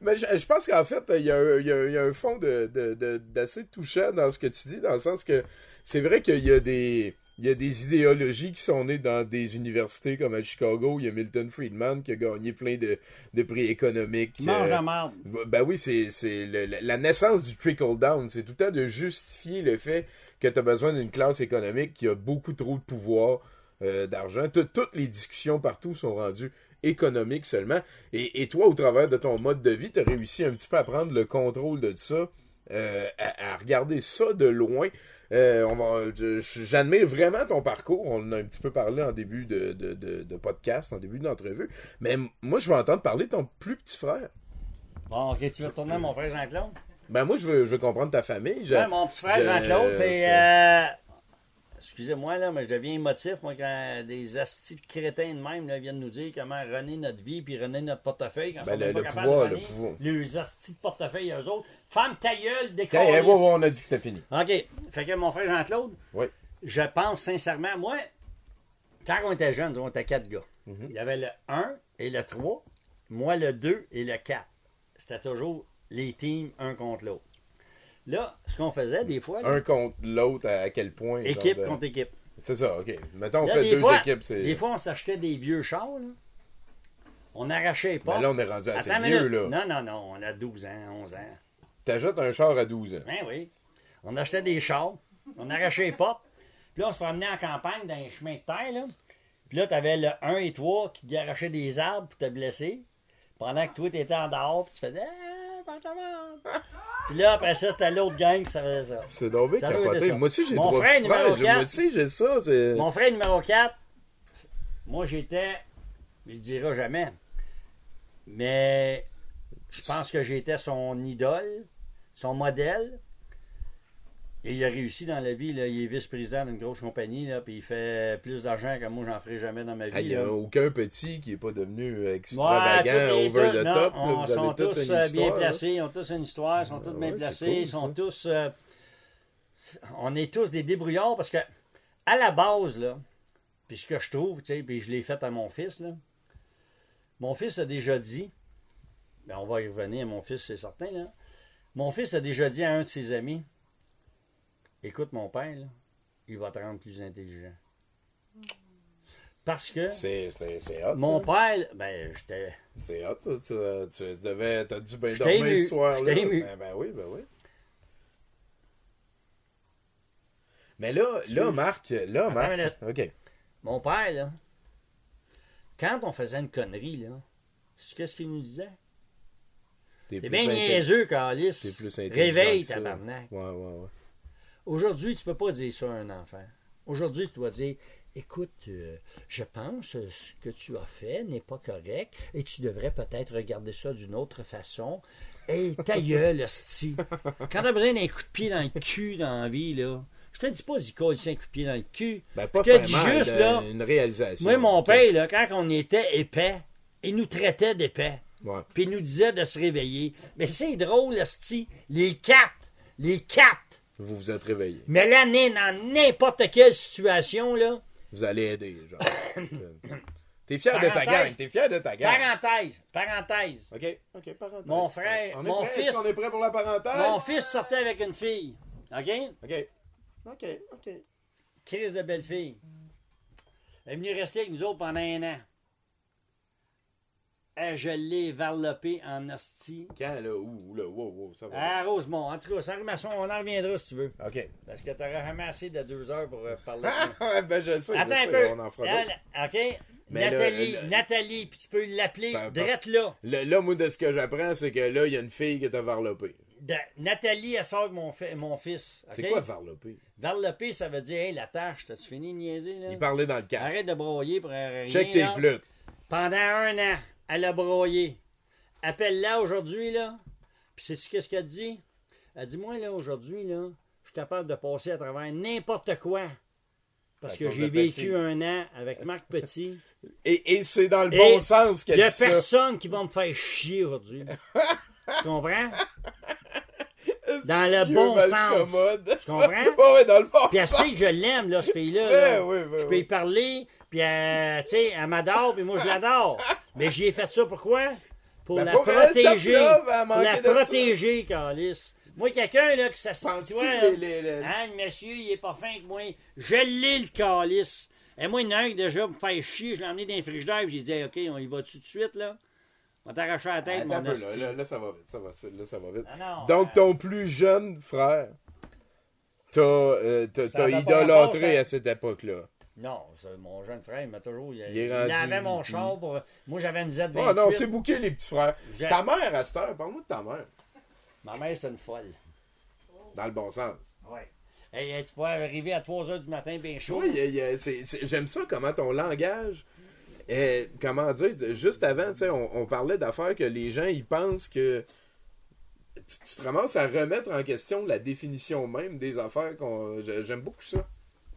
Mais je, je pense qu'en fait, il y, a un- il y a un- il y a un fond de, de- de- d'assez touchant dans ce que tu dis, dans le sens que c'est vrai qu'il y a des. Il y a des idéologies qui sont nées dans des universités comme à Chicago. Il y a Milton Friedman qui a gagné plein de, de prix économiques. Mange euh, la marde. ben oui, c'est la naissance du trickle-down. C'est tout le temps de justifier le fait que tu as besoin d'une classe économique qui a beaucoup trop de pouvoir, euh, d'argent. Tout- Toutes les discussions partout sont rendues économiques seulement. Et, et toi, au travers de ton mode de vie, tu as réussi un petit peu à prendre le contrôle de ça, euh, à, à regarder ça de loin. Euh, on va, je- j'admire vraiment ton parcours. On en a un petit peu parlé en début de, de, de, de podcast, en début d'entrevue. Mais moi, je veux entendre parler de ton plus petit frère. Bon, OK, tu veux retourner à mon frère Jean-Claude? Ben moi, je veux, je veux comprendre ta famille. Je- Ouais, mon petit frère je- Jean-Claude, c'est. euh, Excusez-moi, là, mais je deviens émotif, moi, quand des astis de crétins de même là, viennent nous dire comment runner notre vie puis runner notre portefeuille quand Ben, le- pas le pouvoir, de le pouvoir. Les astis de portefeuille, eux autres. Femme ta gueule, ouais, câlisses. on a dit que c'était fini. OK. Fait que mon frère Jean-Claude, Oui. je pense sincèrement, moi, quand on était jeunes, on était quatre gars. Mhm. Il y avait le 1 et le 3, moi le 2 et le 4. C'était toujours les teams un contre l'autre. Là, ce qu'on faisait des fois, là, Un contre l'autre, à, quel point? équipe de- contre équipe. C'est ça, ok. Mettons, on Là, fait deux fois, équipes. c'est- Des fois, on s'achetait des vieux chars. là. On arrachait portes. Ben là, on est rendu assez Attends vieux, là. Non, non, non. On a 12 ans, 11 ans. T'achètes un char à 12 ans. Ben oui. On achetait des chars. On arrachait les portes. Puis là, on se promenait en campagne dans les chemins de terre. Là. Puis là, t'avais le 1 et 3 qui garochaient des arbres pour te blesser. Pendant que toi, t'étais en dehors. Puis tu faisais. Ah. Puis là, après ça, c'était l'autre gang qui faisait ça. C'est être capoté. Moi aussi, j'ai trois frère, numéro frères. Moi aussi, j'ai ça. Mon frère numéro 4, moi j'étais, il le dira jamais, mais je pense que j'étais son idole, son modèle. Et il a réussi dans la vie. Là. Il est vice-président d'une grosse compagnie, là, puis il fait plus d'argent que moi j'en ferai jamais dans ma vie. Ah, Il n'y a là. aucun petit qui n'est pas devenu extravagant, over the non, top. on- Vous sont avez tous une euh, bien placés, ils ont tous une histoire, ils sont tous bien ouais, c'est placés, cool, ils sont ça. tous. euh, on est tous des débrouillards parce que, à la base, là, puis ce que je trouve, tu sais, puis je l'ai fait à mon fils, là, mon fils a déjà dit, ben on va y revenir mon fils, c'est certain, là. Mon fils a déjà dit à un de ses amis Écoute, mon père, là, il va te rendre plus intelligent. Parce que C'est, hot, mon ça. père, ben, j'étais. C'est hot, ça. Tu, tu devais... T'as dû bien dormir ému. ce soir-là. Ben, ben oui, ben oui. Mais là, là, Marc, là, Attends Marc... minute. OK. Mon père, là, quand on faisait une connerie, là, qu'est-ce qu'il nous disait? T'es bien niaiseux, intelligent Réveille, tabarnak. Ouais, ouais, ouais. Aujourd'hui, tu peux pas dire ça à un enfant. Aujourd'hui, tu dois dire Écoute, euh, je pense que ce que tu as fait n'est pas correct et tu devrais peut-être regarder ça d'une autre façon. Hey, ta [LAUGHS] gueule, hostie. Quand t'as besoin d'un coup de pied dans le cul dans la vie, là, je te dis pas d'y coller un coup de pied dans le cul. Ben, pas Je te dis juste, là, une réalisation. Moi, mon père, là, quand on était épais, il nous traitait d'épais. Puis il nous disait de se réveiller. Mais c'est drôle, Esti. Les quatre. Les quatre. Vous vous êtes réveillé. Mais là, dans n'importe quelle situation, là. Vous allez aider, genre. [COUGHS] T'es fier de ta gang. T'es fier de ta gang. Parenthèse. Parenthèse. OK, OK, parenthèse. Mon frère, On est mon prêt? fils- qu'on est prêt pour la parenthèse? Mon fils sortait avec une fille. OK? OK. OK, OK. Crise de belle fille. Elle est venue rester avec nous autres pendant un an. Eh, je l'ai varlopée en hostie. Quand, là? Où, là? Wow, wow, ça va. À Rosemont. En tout cas, maçon, on en reviendra si tu veux. OK. Parce que t'auras jamais assez de deux heures pour euh, parler. Ah, ben, je sais, Attends je un sais, peu. on en fera. OK? Mais Nathalie, là, là- Nathalie, puis tu peux l'appeler Ben, drette là. Là, là, moi, de ce que j'apprends, c'est que là, il y a une fille qui t'a varlopé. de- Nathalie, elle sort avec mon, fi- mon fils. C'est quoi varloper? Varloper, ça veut dire, hey, la tâche, t'as-tu fini de niaiser, là? Il parlait dans le casque. Arrête de broyer pour rien. Check tes là. flûtes. Pendant un an, elle a broyé. Appelle-la aujourd'hui, là. Puis sais-tu qu'est-ce qu'elle dit? Elle dit, moi, là, aujourd'hui, là, je suis capable de passer à travers n'importe quoi. Parce que j'ai vécu un an avec Marc Petit. [LAUGHS] Et, et c'est dans le Et bon sens Il qu'elle n'y a dit ça. personne qui va me faire chier aujourd'hui. tu comprends? [LAUGHS] Dans le bon sens. Tu comprends? [LAUGHS] ouais, ouais, dans le bon Puis elle sens. sait que je l'aime, là, ce fille-là. là. Ouais, ouais, ouais, je peux y parler, puis elle, tu sais, elle m'adore, puis moi, je l'adore. Mais j'y ai fait ça pourquoi? Pour Ben, la pour protéger. love, manquait la protéger, Carlis. Moi, quelqu'un, là, qui s'assied, toi, les- les- les- hein, le monsieur, il est pas fin que moi. Je l'ai, le Carlis. Et moi, il y en a un qui, déjà, me faire chier, je l'ai emmené dans les frigidaire, puis j'ai dit, Hey, OK, on y va tout de suite, là? On va t'arracher la tête, mon peu, là, hostie. là, là, ça va vite, ça va, là, ça va vite. Ah non, Donc, euh, ton plus jeune frère, t'as euh, idolâtré à cette époque-là. Non, mon jeune frère, il m'a toujours. Il, Il il rendu- avait mon char pour. Moi, j'avais une Z28. Oh non, c'est bouqué les petits frères. Ta mère, à cette heure, parle-moi de ta mère. Ma mère, c'est une folle. Dans le bon sens. Ouais. Hey, tu pourrais arriver à 3 h du matin, bien chaud. c'est- j'aime ça comment ton langage. est- comment dire, juste avant, tu sais, on, on parlait d'affaires que les gens, ils pensent que tu, tu te ramasses à remettre en question la définition même des affaires. J'aime beaucoup ça.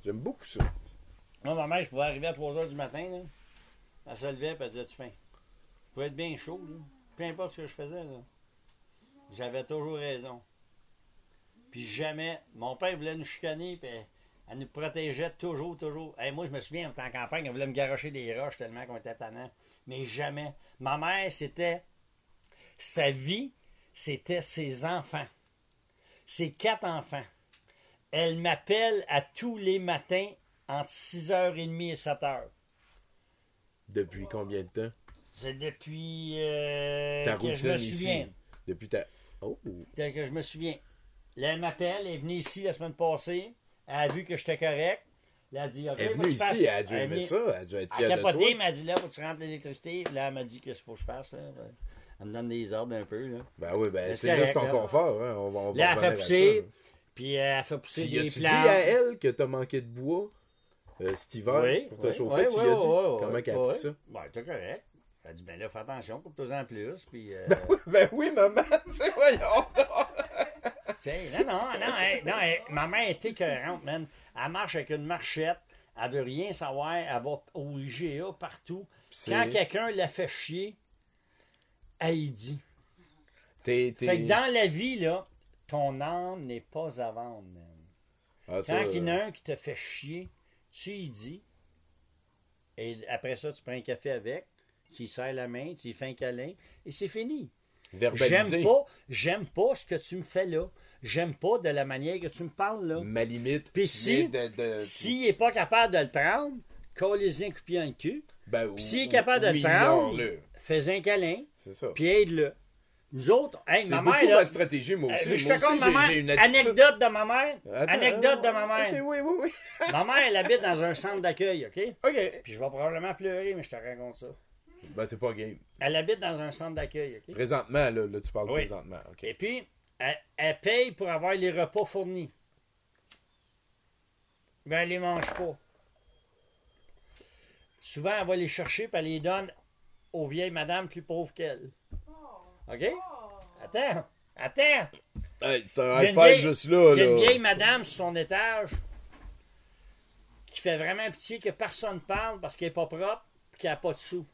J'aime beaucoup ça. Moi, ma mère, je pouvais arriver à 3 h du matin. Là. Elle se levait et elle disait Tu faim Je pouvais être bien chaud. Peu importe ce que je faisais. là. J'avais toujours raison. Puis jamais. Mon père voulait nous chicaner. Puis elle nous protégeait toujours, toujours. Hey, moi, je me souviens, en campagne, elle voulait me garocher des roches tellement qu'on était tannant. Mais jamais. Ma mère, c'était. Sa vie, c'était ses enfants. Ses quatre enfants. Elle m'appelle à tous les matins entre 6h30 et 7h. Depuis combien de temps? C'est depuis euh, Ta que je me ici. souviens. Depuis ta. Oh! Que je me souviens. Là, elle m'appelle, elle est venue ici la semaine passée. Elle a vu que j'étais correct. Elle a dit, OK, Elle est venue tu ici, elle a dû aimer ça, elle a dû être fière a de toi. elle a dit, là, faut que tu rentres l'électricité. Là, elle m'a dit, qu'est-ce qu'il faut que je fasse, là? Elle me donne des ordres un peu, là. Ben oui, ben c'est juste ton là. confort. Hein. On va, on va Là, elle fait revenir à pousser, puis euh, elle fait pousser Tu des as-tu dit plantes. à elle que t'as manqué de bois? Euh, cet hiver Oui, pour te oui, chauffer? oui, tu oui, lui as dit? oui, Comment oui, qu'elle a oui. pris ça? Ben, t'es correct. Elle a dit, ben là, fais attention, coupe-toi en plus, puis... euh, Ben oui, maman, [LAUGHS] tu sais, voyons donc. Tu sais, non, non, non, hey, non, hey, ma mère est écœurante, man. Elle marche avec une marchette, elle veut rien savoir, elle va au IGA partout. Quand quelqu'un la fait chier, elle y dit. T'es, t'es... Fait que dans la vie, là, ton âme n'est pas à vendre, man. Ah, ça, Quand il y en a euh, un qui te fait chier, tu y dis. Et après ça, tu prends un café avec, tu lui serres la main, tu lui fais un câlin, et c'est fini. J'aime pas, j'aime pas ce que tu me fais là. J'aime pas de la manière que tu me parles là. ma limite. Puis si- vient de, de- S'il n'est pas capable de le prendre, colle-y un coup de pied dans le cul, ben, puis s'il est capable de oui, le prendre, fais un câlin, C'est ça. puis aide-le. Nous autres, hey, C'est ma beaucoup mère, là, ma stratégie, moi euh, aussi. je moi te aussi, ma mère, une attitude. anecdote de ma mère, Attends, anecdote de ma mère. Oui, oui, oui. [LAUGHS] Ma mère, elle habite dans un centre d'accueil, OK? Ok. Puis je vais probablement pleurer, mais je te raconte ça. Ben, t'es pas game. Elle habite dans un centre d'accueil, OK? Présentement, là, là tu parles Oui. présentement. Ok. Et puis, elle, elle paye pour avoir les repas fournis. Mais elle les mange pas. Souvent, elle va les chercher et elle les donne aux vieilles madames plus pauvres qu'elle. OK? Attends, attends. Hey, c'est un Il y a high une five vieille- juste là. Il y a une vieille madame sur son étage qui fait vraiment pitié que personne parle parce qu'elle n'est pas propre et qu'elle n'a pas de sous.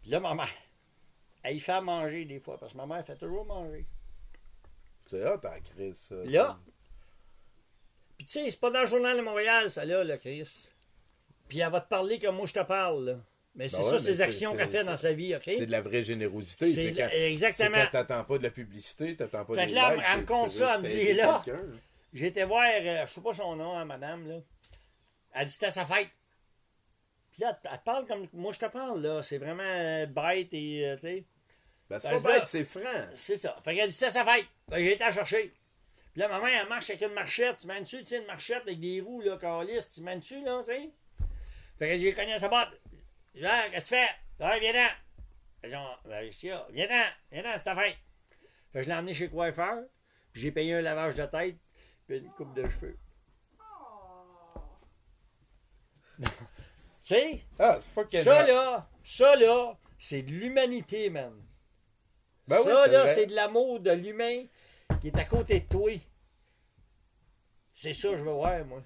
Puis là, ma mère, elle y fait à manger des fois parce que ma mère fait toujours manger. C'est hot en crise, ça. Là, puis tu sais, c'est pas dans le journal de Montréal, ça là, là, Chris. Puis elle va te parler comme moi je te parle, là. Mais c'est Ben ouais, ça, ses c'est- actions c'est- qu'elle fait dans c'est- sa vie, OK? C'est de la vraie générosité. C'est C'est quand, exactement. c'est quand t'attends pas de la publicité, t'attends pas Fait que là, likes, elle me compte ça, elle me dit, là. été voir, euh, je sais pas son nom, hein, madame, là. Elle dit c'était sa fête. Puis là, elle te parle comme moi je te parle, là. C'est vraiment euh, bête et, euh, tu sais. Ben, c'est pas bête, c'est franc. C'est ça. Fait qu'elle dit c'était sa fête. J'ai été à chercher. Puis là, maman, elle marche avec une marchette. Tu mènes-tu, tu sais, une marchette avec des roues, là, calice. Tu mènes-tu, là, tu sais? Fait que j'ai cogné à sa botte. Je dis, Ah, qu'est-ce que tu fais? Ouais, viens-t'en. Genre, ben, ici. Viens-t'en. Viens-t'en, c'est ta fête. Fait que je l'ai emmené chez le coiffeur, puis j'ai payé un lavage de tête, puis une coupe de cheveux. [LAUGHS] tu sais, Ah, c'est fucking ça là, ça là, c'est de l'humanité, man. Ben ça, là, c'est de l'amour de l'humain qui est à côté de toi. C'est ça que je veux voir, moi.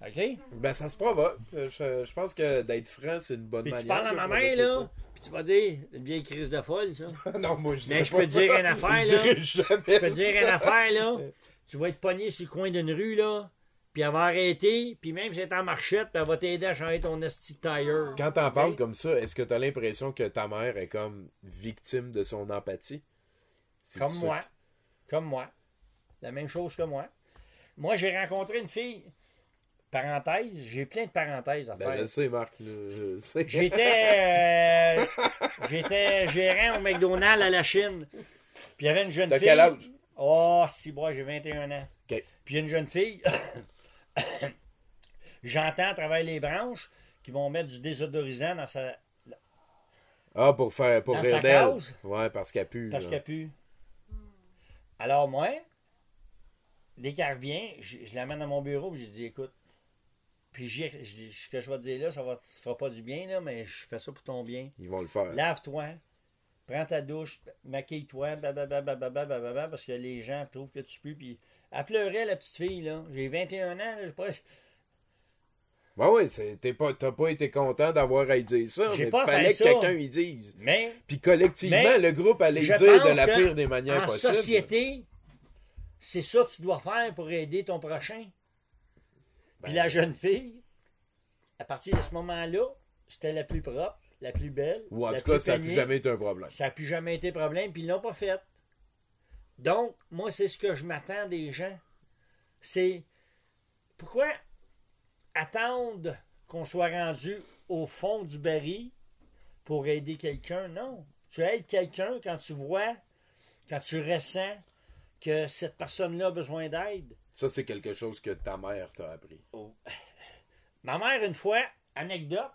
OK? Ben, ça se provoque. Euh, Je, je pense que d'être franc, c'est une bonne Puis manière. tu parles à ma main, là, puis tu vas dire, une vieille crise de folle, ça. [LAUGHS] non, moi, je Mais je peux te dire une affaire, là. Je peux te dire une affaire, là. Tu vas être pogné sur le coin d'une rue, là, puis elle va arrêter, puis même si elle est en marchette, puis elle va t'aider à changer ton esti de tire. Quand t'en parles comme ça, est-ce que t'as l'impression que ta mère est comme victime de son empathie? Comme moi. Comme moi. La même chose que moi. Moi, j'ai rencontré une fille. Parenthèse, j'ai plein de parenthèses à Ben, faire. je sais, Marc. le. J'étais euh, j'étais gérant au McDonald's à la Chine. Puis il y avait une jeune fille. quel âge? Oh, si, moi, j'ai 21 ans. Puis il y a une jeune fille. [COUGHS] J'entends à travers les branches qu'ils vont mettre du désodorisant dans sa. Ah, pour faire pour Dans rire d'elle. Ouais, parce qu'elle pue. Parce qu'elle pue. Alors, moi, dès qu'elle revient, je, je l'amène à mon bureau et je dis écoute. Puis je dis ce que je vais te dire là, ça ne fera pas du bien, là, mais je fais ça pour ton bien. Ils vont le faire. Lave-toi, prends ta douche, maquille-toi, parce que les gens trouvent que tu pues. Puis elle pleurait, la petite fille, là. J'ai 21 ans, là, je pas. C'est- t'es pas, t'as pas été content d'avoir à y dire ça, mais pas fallait que quelqu'un y dise. Mais Puis collectivement, Mais le groupe allait y dire de la pire des manières en possibles. société, c'est ça que tu dois faire pour aider ton prochain. Puis Ben- la jeune fille, à partir de ce moment-là, c'était la plus propre, la plus belle. Ou en la tout cas, ça n'a plus jamais été un problème. Ça n'a plus jamais été problème, puis ils l'ont pas fait. Donc, moi, c'est ce que je m'attends des gens. C'est pourquoi attendre qu'on soit rendu au fond du baril pour aider quelqu'un? Non. Tu aides quelqu'un quand tu vois, quand tu ressens que cette personne-là a besoin d'aide. Ça, c'est quelque chose que ta mère t'a appris. Ma mère, une fois, anecdote,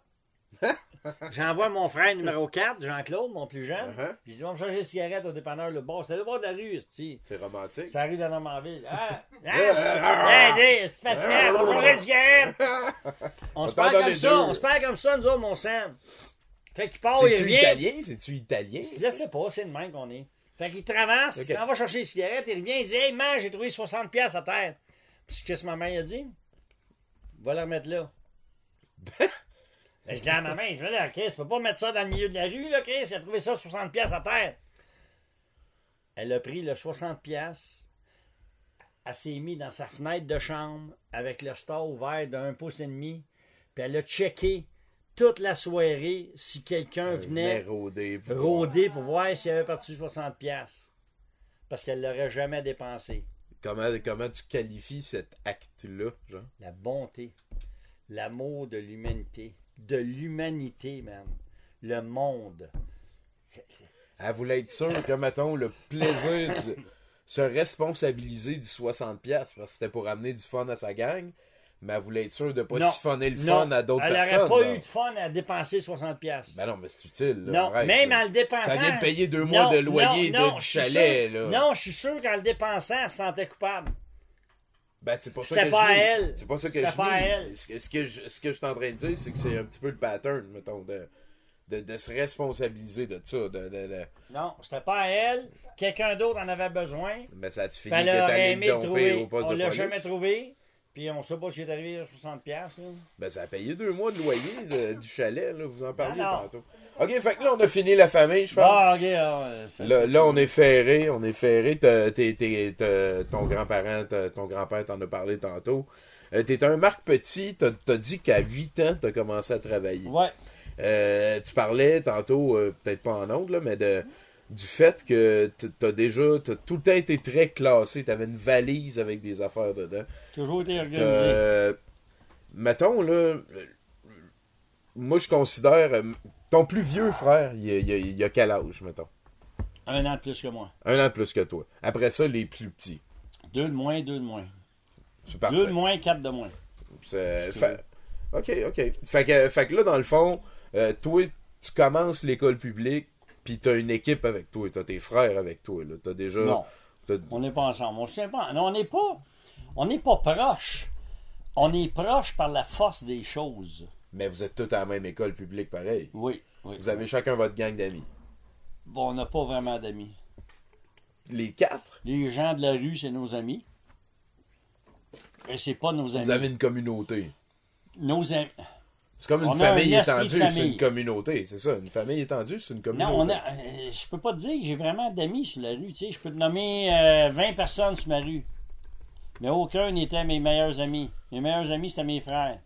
[LAUGHS] j'envoie mon frère numéro 4, Jean-Claude, mon plus jeune. Uh-huh. J'ai dit, on va me changer de cigarette au dépanneur le bord. C'est le bord de la rue. C'est romantique. C'est la rue de Normandville. Ah, ah, c'est- c'est fatigant, on va changer de cigarette. On se parle comme ça, deux. on se parle comme ça, nous autres, mon Sam. Fait qu'il part, il C'est-tu revient. italien? C'est-tu italien? Je sais pas, c'est de même qu'on est. Fait qu'il traverse, Ok. il s'en va chercher les cigarettes, il revient, il dit Hey, man, j'ai trouvé 60$ piastres à terre. Puis qu'est-ce que ma mère a dit Va la remettre là. [LAUGHS] Ben, je dis à ma main, je dis là, Chris, tu peux pas mettre ça dans le milieu de la rue, là, Chris, il a trouvé ça 60$ piastres à terre. Elle a pris le 60$, piastres, elle s'est mis dans sa fenêtre de chambre avec le store ouvert d'un pouce et demi, puis elle a checké toute la soirée si quelqu'un venait Venait rôder. pour- rôder pour voir s'il avait perdu 60 pièces parce qu'elle l'aurait jamais dépensé. Comment, comment tu qualifies cet acte-là, genre? La bonté, l'amour de l'humanité, de l'humanité même, le monde. Elle voulait être sûre que, mettons, le plaisir de se responsabiliser du 60$, piastres, parce que c'était pour amener du fun à sa gang, mais elle voulait être sûre de pas Non, siphonner le non, fun à d'autres elle personnes. n'aurait pas là. eu de fun à dépenser 60 pièces. Ben non, mais c'est utile. là, non, même là. en le dépensant. Ça vient de payer deux mois de loyer de, du chalet. sûr- là. Non, je suis sûr qu'en le dépensant, elle se sentait coupable. Ben, c'est pas ça que pas je à dis. elle. C'est pas ça que je pas à dis. elle. Ce que, ce que je, ce que je suis en train de dire, c'est que c'est un petit peu le pattern, mettons, de, de, de se responsabiliser de ça. De, de, Non, c'était pas à elle. Quelqu'un d'autre en avait besoin. Mais ça te fini Puis que elle t'es aurait allé aimé le trouver. au poste On l'a jamais trouvé. Puis on sait pas ce qui est arrivé à 60$. piastres, là. Ben, ça a payé deux mois de loyer de- du chalet, là. Vous en parliez Ah non. tantôt. Ok, fait que là, on a fini la famille, je pense. Bon, ok, euh, Là, là, on est ferré, on est ferré. T'es- t'es- ton grand-parent, t'as- ton grand-père t'en a parlé tantôt. Euh, T'es un Marc Petit, t'as as dit qu'à 8 ans, t'as commencé à travailler. Ouais. Euh, tu parlais tantôt, euh, peut-être pas en ondes, là, mais de, du fait que t'as déjà, t'as tout le temps été très classé. T'avais une valise avec des affaires dedans. Toujours été organisé. euh, mettons, là, moi, je considère, euh, ton plus vieux frère, il a, il a- il a quel âge, mettons? Un an de plus que moi. Un an de plus que toi. Après ça, les plus petits. Deux de moins, deux de moins. C'est parfait. Deux de moins, quatre de moins. C'est- C'est fait- Ok, ok. Fait que, fait que là, dans le fond, euh, toi, tu commences l'école publique Puis t'as une équipe avec toi, t'as tes frères avec toi. Là. T'as déjà. Non, t'as- on n'est pas ensemble. On tient pas. Non, on n'est pas. On n'est pas proche. On est proche par la force des choses. Mais vous êtes tous à la même école publique pareil. Oui, oui. Vous avez chacun votre gang d'amis. Bon, on n'a pas vraiment d'amis. Les quatre, Les gens de la rue, c'est nos amis. Et c'est pas nos amis. vous avez une communauté. Nos amis. C'est comme une un famille étendue, c'est une communauté, c'est ça. Une famille étendue, c'est une communauté. Non, on a, euh, je peux pas te dire que j'ai vraiment d'amis sur la rue. Tu sais, je peux te nommer euh, 20 personnes sur ma rue. Mais aucun n'était mes meilleurs amis. Mes meilleurs amis, c'était mes frères.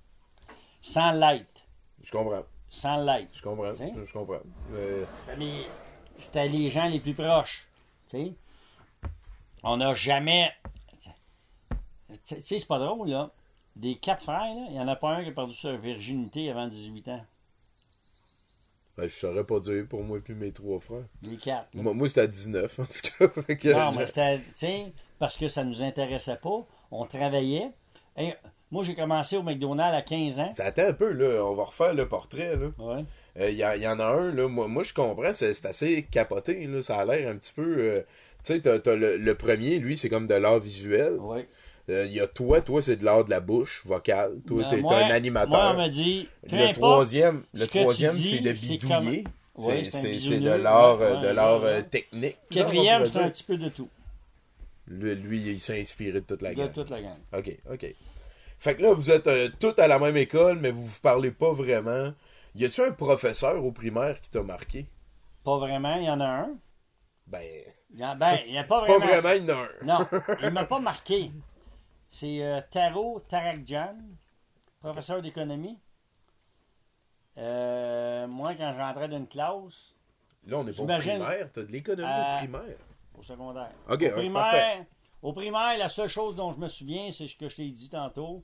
Sans l'être. Je comprends. Sans l'être. Je comprends. Je comprends. Euh, C'était les gens les plus proches. Tu sais? On n'a jamais. Tu sais, tu sais, c'est pas drôle, là. Des quatre frères, il n'y en a pas un qui a perdu sa virginité avant 18 ans. ben, je saurais pas dire pour moi puis mes trois frères. Les quatre. là. Moi, moi c'était à 19 en tout cas. [LAUGHS] Que, Non, mais c'était, parce que ça nous intéressait pas. On travaillait. Et moi, j'ai commencé au McDonald's à 15 ans. Ça attend un peu, là. On va refaire le portrait, là. Ouais. Il y, a- y en a un, là. Moi, moi je comprends, c'est assez capoté, là. Ça a l'air un petit peu. euh, tu sais, t'as t'as le, le premier, lui, c'est comme de l'art visuel. Ouais. Il y a toi, toi, c'est de l'art de la bouche, vocale. Toi, t'es un Moi, animateur. on dit. le troisième, le troisième, c'est de bidouiller. C'est de l'art ouais, euh, de l'art ouais, euh, ouais. technique. Quatrième, c'est un petit peu de tout. Lui, lui, il s'est inspiré de toute la De gamme. toute la gang. OK, OK. Fait que là, vous êtes euh, tous à la même école, mais vous vous parlez pas vraiment. Y a-tu un professeur au primaire qui t'a marqué? Pas vraiment, il y en a un. Ben, Il y en, ben, il n'y a pas pas vraiment. vraiment, il y en a un. Non, [LAUGHS] il m'a pas marqué. C'est euh, Taro Tarakjan, professeur d'économie. Euh, moi, quand je rentrais d'une classe, Là, on est pas au primaire, t'as de l'économie Euh, au primaire. au secondaire. OK, au, primaire parfait. au primaire, la seule chose dont je me souviens, c'est ce que je t'ai dit tantôt.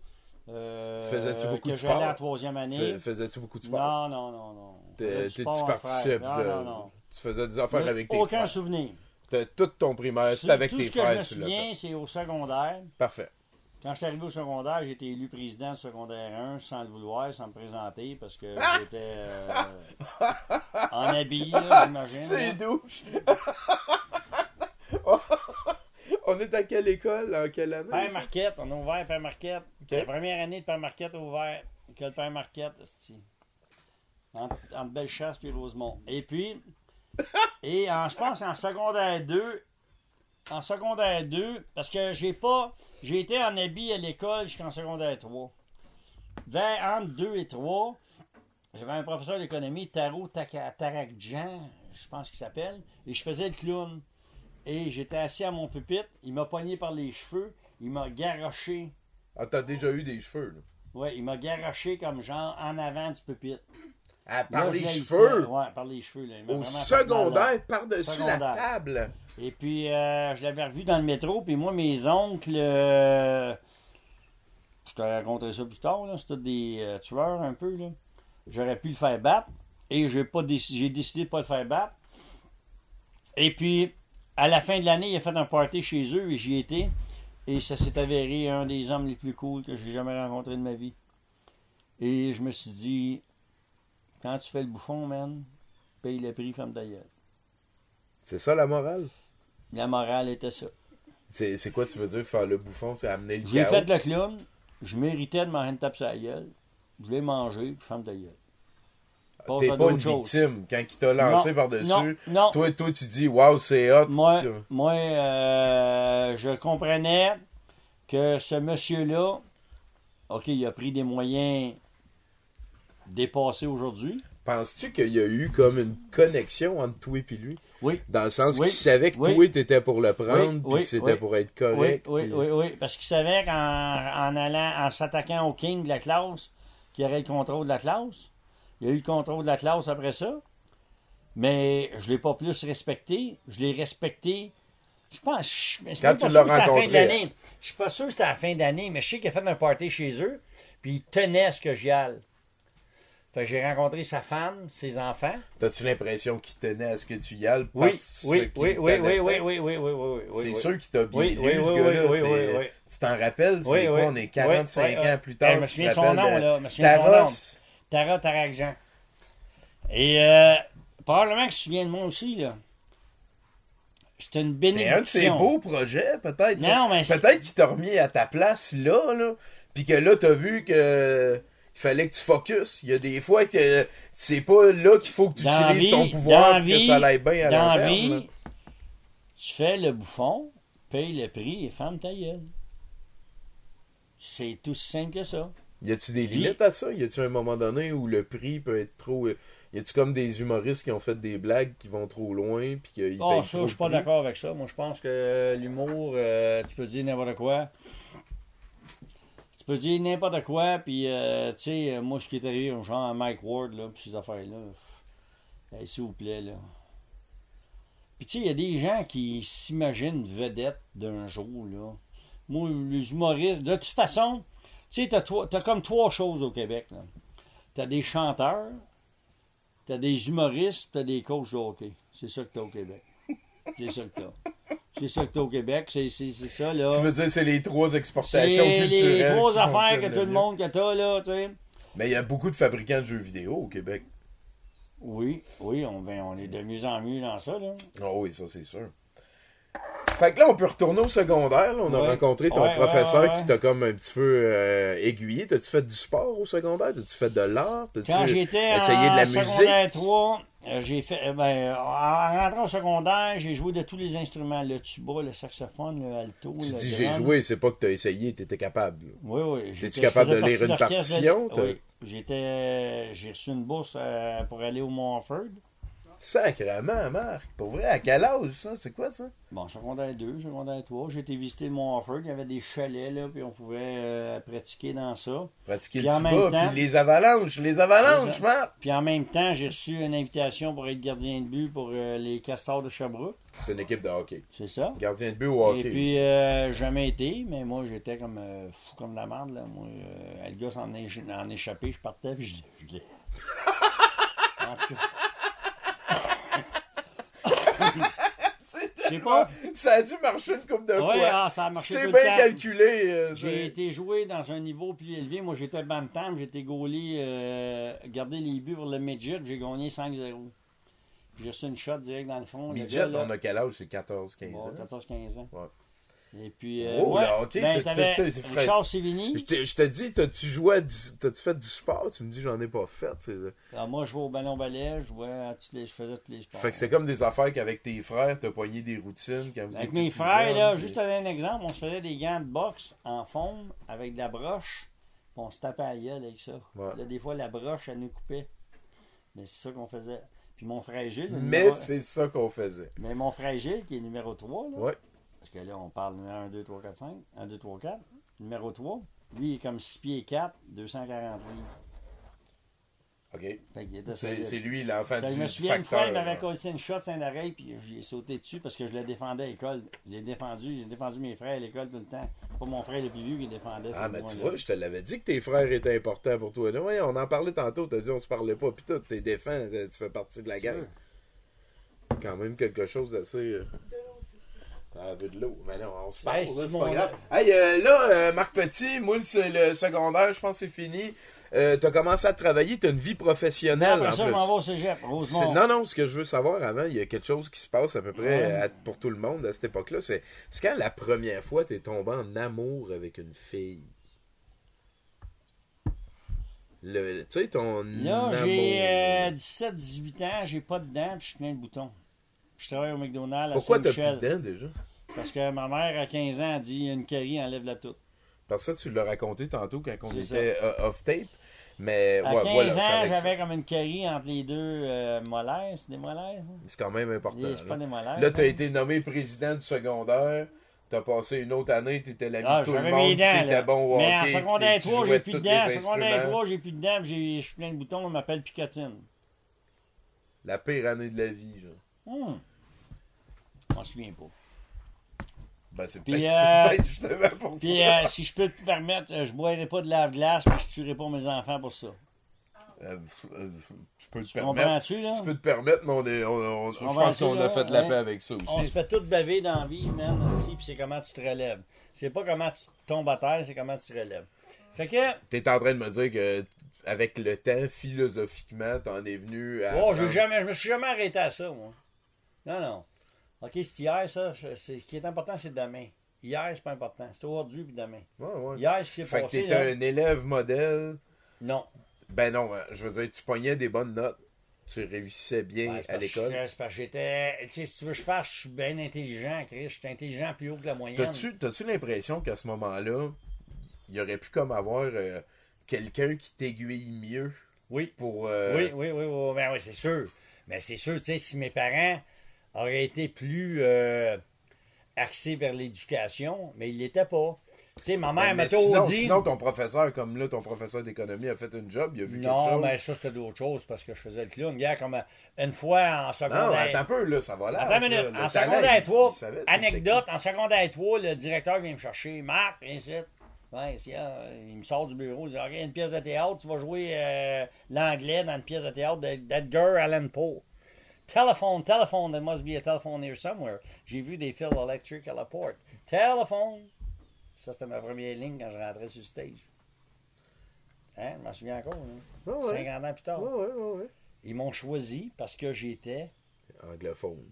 Euh, Tu faisais-tu beaucoup que de sport? en troisième année. Fais- Faisais-tu beaucoup de sport? Non, non, non, non. T'es- tu participes. frère. euh, Non, non, non. Tu faisais des affaires Mais avec tes Aucun frères. souvenir. T'as tout ton primaire, c'était avec Tout tes ce que je me frères. tu souviens, c'est au secondaire. Parfait. Quand je suis arrivé au secondaire, j'ai été élu président du secondaire 1 sans le vouloir, sans me présenter, parce que j'étais euh, en habit, là, j'imagine. C'est douche. [LAUGHS] on est à quelle école? En quelle année? Père? Marquette, on a ouvert Père Marquette. La première année de Père Marquette a ouvert que le Père Marquette. Entre, entre Bellechasse et Rosemont. Et puis, [LAUGHS] et en, je pense en secondaire 2, en secondaire 2, parce que j'ai pas, j'ai été en habit à l'école jusqu'en secondaire 3. Vers entre 2 et 3, j'avais un professeur d'économie, Taro Tarakjan, je pense qu'il s'appelle, et je faisais le clown. Et j'étais assis à mon pupitre, il m'a pogné par les cheveux, il m'a garoché. Ah, t'as déjà eu des cheveux, là. Ouais, il m'a garoché comme genre en avant du pupitre. Par Là, les cheveux? Ouais, par les cheveux. Là. Au secondaire, par-dessus la table. Et puis, euh, je l'avais revu dans le métro, puis moi, mes oncles, euh, je te raconterai ça plus tard, tous des euh, tueurs un peu. J'aurais pu le faire battre, et j'ai décidé de pas le faire battre. Et puis, à la fin de l'année, il a fait un party chez eux, et j'y étais, et ça s'est avéré un des hommes les plus cool que j'ai jamais rencontré de ma vie. Et je me suis dit, quand tu fais le bouffon, man, paye le prix, femme d'ailleurs. C'est ça la morale? La morale était ça. C'est c'est quoi tu veux dire faire le bouffon? C'est amener le J'ai fait le clown, je méritais de m'en une tape sur la gueule, je l'ai mangé, puis femme de gueule. Pas T'es pas une chose. victime. Quand il t'a lancé par-dessus, non, non. toi, toi, tu dis, waouh, c'est hot. Moi, moi euh, je comprenais que ce monsieur-là, OK, il a pris des moyens dépassés aujourd'hui? Penses-tu qu'il y a eu comme une connexion entre toi et lui? Oui. Dans le sens Oui. qu'il savait que Oui. toi, t'étais pour le prendre, Oui, puis que c'était pour être correct. oui, puis- oui, oui, parce qu'il savait qu'en en allant, en s'attaquant au king de la classe, qu'il aurait le contrôle de la classe. Il a eu le contrôle de la classe après ça. Mais je ne l'ai pas plus respecté. Je l'ai respecté. Je pense. Je, je Quand tu l'as rencontré. l'année. Je suis pas sûr que c'était à la fin d'année, mais je sais qu'il a fait un party chez eux. Puis il tenait à ce que j'y aille. Fait que j'ai rencontré sa femme, ses enfants. T'as-tu l'impression qu'il tenait à ce que tu y ailles? Oui, oui, oui, oui, oui, oui, oui, oui, oui, oui, C'est sûr qu'il t'a bien Oui, ce gars-là. Tu t'en rappelles? C'est quoi? On est 45 Oui, oui, ans plus tard. Je me souviens son nom, là. Je me souviens son Taros? Tara Tarakjan. Et euh, probablement que tu te souviens de moi aussi, là. C'était une C'est un de ses bénédiction. beaux projets, peut-être. Non, mais c'est- Peut-être qu'il t'a remis à ta place là, là. Puis que là, t'as vu que. Il fallait que tu focuses. Il y a des fois que euh, c'est pas là qu'il faut que tu Dans utilises vie- ton pouvoir pour que ça aille bien à Dans la vie, tu fais le bouffon, paye le prix et ferme ta gueule. C'est tout simple que ça. Y a-tu des limites à ça? Y a-tu un moment donné où le prix peut être trop. euh, Y a-tu comme des humoristes qui ont fait des blagues qui vont trop loin puis qu'ils payent ça, trop je suis pas d'accord avec ça. Moi, je pense que l'humour, euh, tu peux dire n'importe quoi. Peux dire n'importe quoi, puis, euh, tu sais, euh, moi, je suis arrivé, genre à Mike Ward, là, puis ces affaires-là. hey, S'il vous plaît, là. Puis, tu sais, il y a des gens qui s'imaginent vedette d'un jour, là. Moi, les humoristes, de toute façon, tu sais, t'as, t'as comme trois choses au Québec, là. T'as des chanteurs, t'as des humoristes, t'as des coachs de hockey. C'est ça que t'as au Québec. C'est ça que t'as. C'est ça que t'as au Québec, c'est, c'est, c'est ça, là. Tu veux dire, c'est les trois exportations C'est culturelles. les trois affaires que tout le mieux. monde que t'as, là, tu sais. Mais il y a beaucoup de fabricants de jeux vidéo au Québec. Oui, oui, on, ben, on est de mieux en mieux dans ça, là. Ah oui, ça c'est sûr. Fait que là, on peut retourner au secondaire. là. On a rencontré ton Ouais, professeur ouais, qui t'a comme un petit peu euh, aiguillé. T'as-tu fait du sport au secondaire? T'as-tu fait de l'art? T'as-tu essayé de la musique? secondaire 3, j'ai fait, euh, ben, en rentrant au secondaire, j'ai joué de tous les instruments, le tuba, le saxophone, le alto, Tu le dis j'ai joué, c'est pas que t'as essayé, t'étais capable. là. Oui, oui. j'étais- capable de lire une partition, Oui. J'étais, j'ai reçu une bourse euh, pour aller au Montford. Sacrément, Marc. Pour vrai, à quel âge ça? C'est quoi ça? Bon, secondaire 2, secondaire 3, j'ai été visiter le Montford. Il y avait des chalets, là, puis on pouvait euh, pratiquer dans ça. Pratiquer Puis le temps- puis les avalanches, les avalanches, Marc! Puis en même temps, j'ai reçu une invitation pour être gardien de but pour euh, les Castors de Sherbrooke. C'est une équipe de hockey. C'est ça. Gardien de but au hockey. Et puis, euh, jamais été, mais moi, j'étais comme euh, fou comme la merde. Là. Moi, le gars s'en en échappé, je partais, puis je je l'ai- [LAUGHS] En tout cas. Je sais pas. [LAUGHS] Ça a dû marcher une couple de Ouais, fois. ah, ça a marché C'est bien calculé. euh, J'ai été joué dans un niveau plus élevé. Moi, j'étais bantam, j'étais goalie, euh, garder les buts pour le midget, j'ai gagné 5-0. Puis j'ai reçu une shot direct dans le fond. Le Midget, on a quel âge? C'est 14-15 bon, ans. 14-15 ans. Ouais. Et puis, euh, Oh, ouais, là, ok, ben, t'as- t'avais. Richard Sévigny. Je te, je te dis, t'as-tu joué t'as-tu fait du sport? Tu me dis, j'en ai pas fait. Alors, moi, je jouais au ballon balai, je jouais à tous les, je faisais tous les sports. Fait que c'est comme des affaires qu'avec tes frères, t'as poigné des routines quand vous Avec mes frères, là, juste un exemple, on se faisait des gants de boxe en forme avec de la broche, puis on se tapait à gueule avec ça. Ouais. Là, des fois, la broche, elle nous coupait. Mais c'est ça qu'on faisait. Puis mon frère Gilles, le Mais numéro- c'est ça qu'on faisait. mais mon frère Gilles, qui est numéro 3, là, Ouais. Parce que là, on parle numéro 1, 2, 3, 4, 5, 1, 2, 3, 4, numéro 3, lui, il est comme 6 pieds 4, 240 livres. OK. C'est lui l'enfant du, je me souviens, une fois, il m'avait collé une shot sur une oreille, puis j'ai sauté dessus parce que je le défendais à l'école. Je l'ai défendu, j'ai défendu mes frères à l'école tout le temps. Pas mon frère le plus vieux qui défendait. Ah, c'est mais tu vois, je te l'avais dit que tes frères étaient importants pour toi. Là, ouais, on en parlait tantôt, t'as dit on se parlait pas, pis tout, t'es défend, tu fais partie de la gang. Quand même quelque chose d'assez. Ah, veut de l'eau. Mais non, on se parle, Hey, là, c'est pas grave. Hey, euh, là, euh, Marc Petit, moi, le, le secondaire, je pense que c'est fini. Euh, t'as commencé à travailler, t'as une vie professionnelle Après en ça, je plus. m'en vais au cégep. C'est- Rosemont. Non, non, ce que je veux savoir avant, il y a quelque chose qui se passe à peu près Ouais. à- pour tout le monde à cette époque-là. C'est c'est quand la première fois t'es tombé en amour avec une fille? Le, tu sais, ton Là, amour. j'ai euh, 17-18 ans, j'ai pas de dents, puis je suis plein de boutons. Je travaille au McDonald's à Pourquoi t'as plus de dents déjà? Parce que ma mère, à 15 ans, a dit une carie, enlève-la toute. Parce que ça, tu l'as raconté tantôt quand on était euh, off-tape. Mais À ouais, 15 voilà, ans, j'avais comme une carie entre les deux euh, molaires. C'est des molaires? c'est quand même important. C'est pas là, des molaires. Là, t'as ça? été nommé président du secondaire. T'as passé une autre année, t'étais l'ami Ah, de tout le monde, t'étais bon au Mais en hockey, secondaire puis tu 3, jouais j'ai plus de dents. En secondaire instruments. 3, j'ai plus de dents, je suis plein de boutons. On m'appelle Picotine. La pire année de la vie, genre. Hum. Je m'en souviens pas. Ben, c'est peut-être euh, peut-être justement pour Puis ça. euh, si je peux te permettre, euh, je boirai pas de lave-glace, puis je tuerai pas mes enfants pour ça. Euh, tu peux te Tu permettre. comprends-tu, là? Tu peux te permettre, mais on est, on- on- je pense qu'on a fait de la Ouais. paix avec ça On se aussi. fait tout baver dans la vie, man, aussi, puis c'est comment tu te relèves. C'est pas comment tu tombes à terre, c'est comment tu te relèves. Fait que, T'es en train de me dire que avec le temps, philosophiquement, t'en es venu à. oh, j'ai jamais, je me suis jamais arrêté à ça, moi. Non, non. OK, c'est hier, ça. Ce qui est important, c'est demain. Hier, c'est pas important. C'est aujourd'hui puis demain. Ouais, ouais. Hier, ce qui s'est Fait que passé. là, un élève modèle. Non. Ben non, hein, je veux dire, tu pognais des bonnes notes. Tu réussissais bien Ouais, à l'école. c'est parce que j'étais. Tu sais, si tu veux que je fasse, je suis bien intelligent, Chris. Je suis intelligent plus haut que la moyenne. T'as-tu t'as-tu l'impression qu'à ce moment-là, il y aurait pu comme avoir euh, quelqu'un qui t'aiguille mieux Oui. pour. euh, Oui, oui, oui, oui, ben oui, c'est sûr. Mais c'est sûr, tu sais, si mes parents auraient été plus euh, axés vers l'éducation, mais ils l'étaient pas. Tu sais, ma mère m'a sinon, dit. sinon, ton professeur, comme là, ton professeur d'économie a fait un job, il a vu quelque non, chose. mais ça, c'était d'autres choses parce que je faisais le clown. Gars, comme euh, une fois en Non, secondaire. attends un peu, là, ça va là. Attends une minute. En secondaire 3, anecdote, en secondaire 3, le directeur vient me chercher. Marc, ainsi. Ouais, hein, il me sort du bureau, il dit OK, une pièce de théâtre, tu vas jouer euh, l'anglais dans une pièce de théâtre de- d'Edgar Allan Poe. Telephone, telephone, there must be a telephone here somewhere. J'ai vu des fils électriques à la porte. Telephone. Ça, c'était ma première ligne quand je rentrais sur le stage. Hein, je m'en souviens encore. hein. Ah ouais. 50 ans plus tard. Ouais, ouais. Ils m'ont choisi parce que j'étais Anglophone.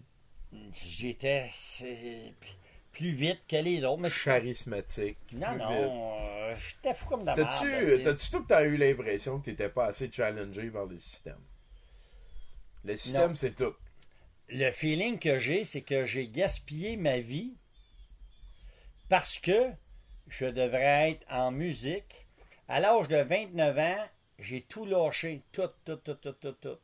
j'étais plus vite que les autres. Mais Charismatique. non, non, euh, j'étais fou comme c'est- t'as-tu tout le temps eu l'impression que t'étais pas assez challengé par le système? Le système, c'est tout. Le feeling que j'ai, c'est que j'ai gaspillé ma vie parce que je devrais être en musique. À l'âge de 29 ans, j'ai tout lâché. Tout, tout, tout, tout, tout, tout.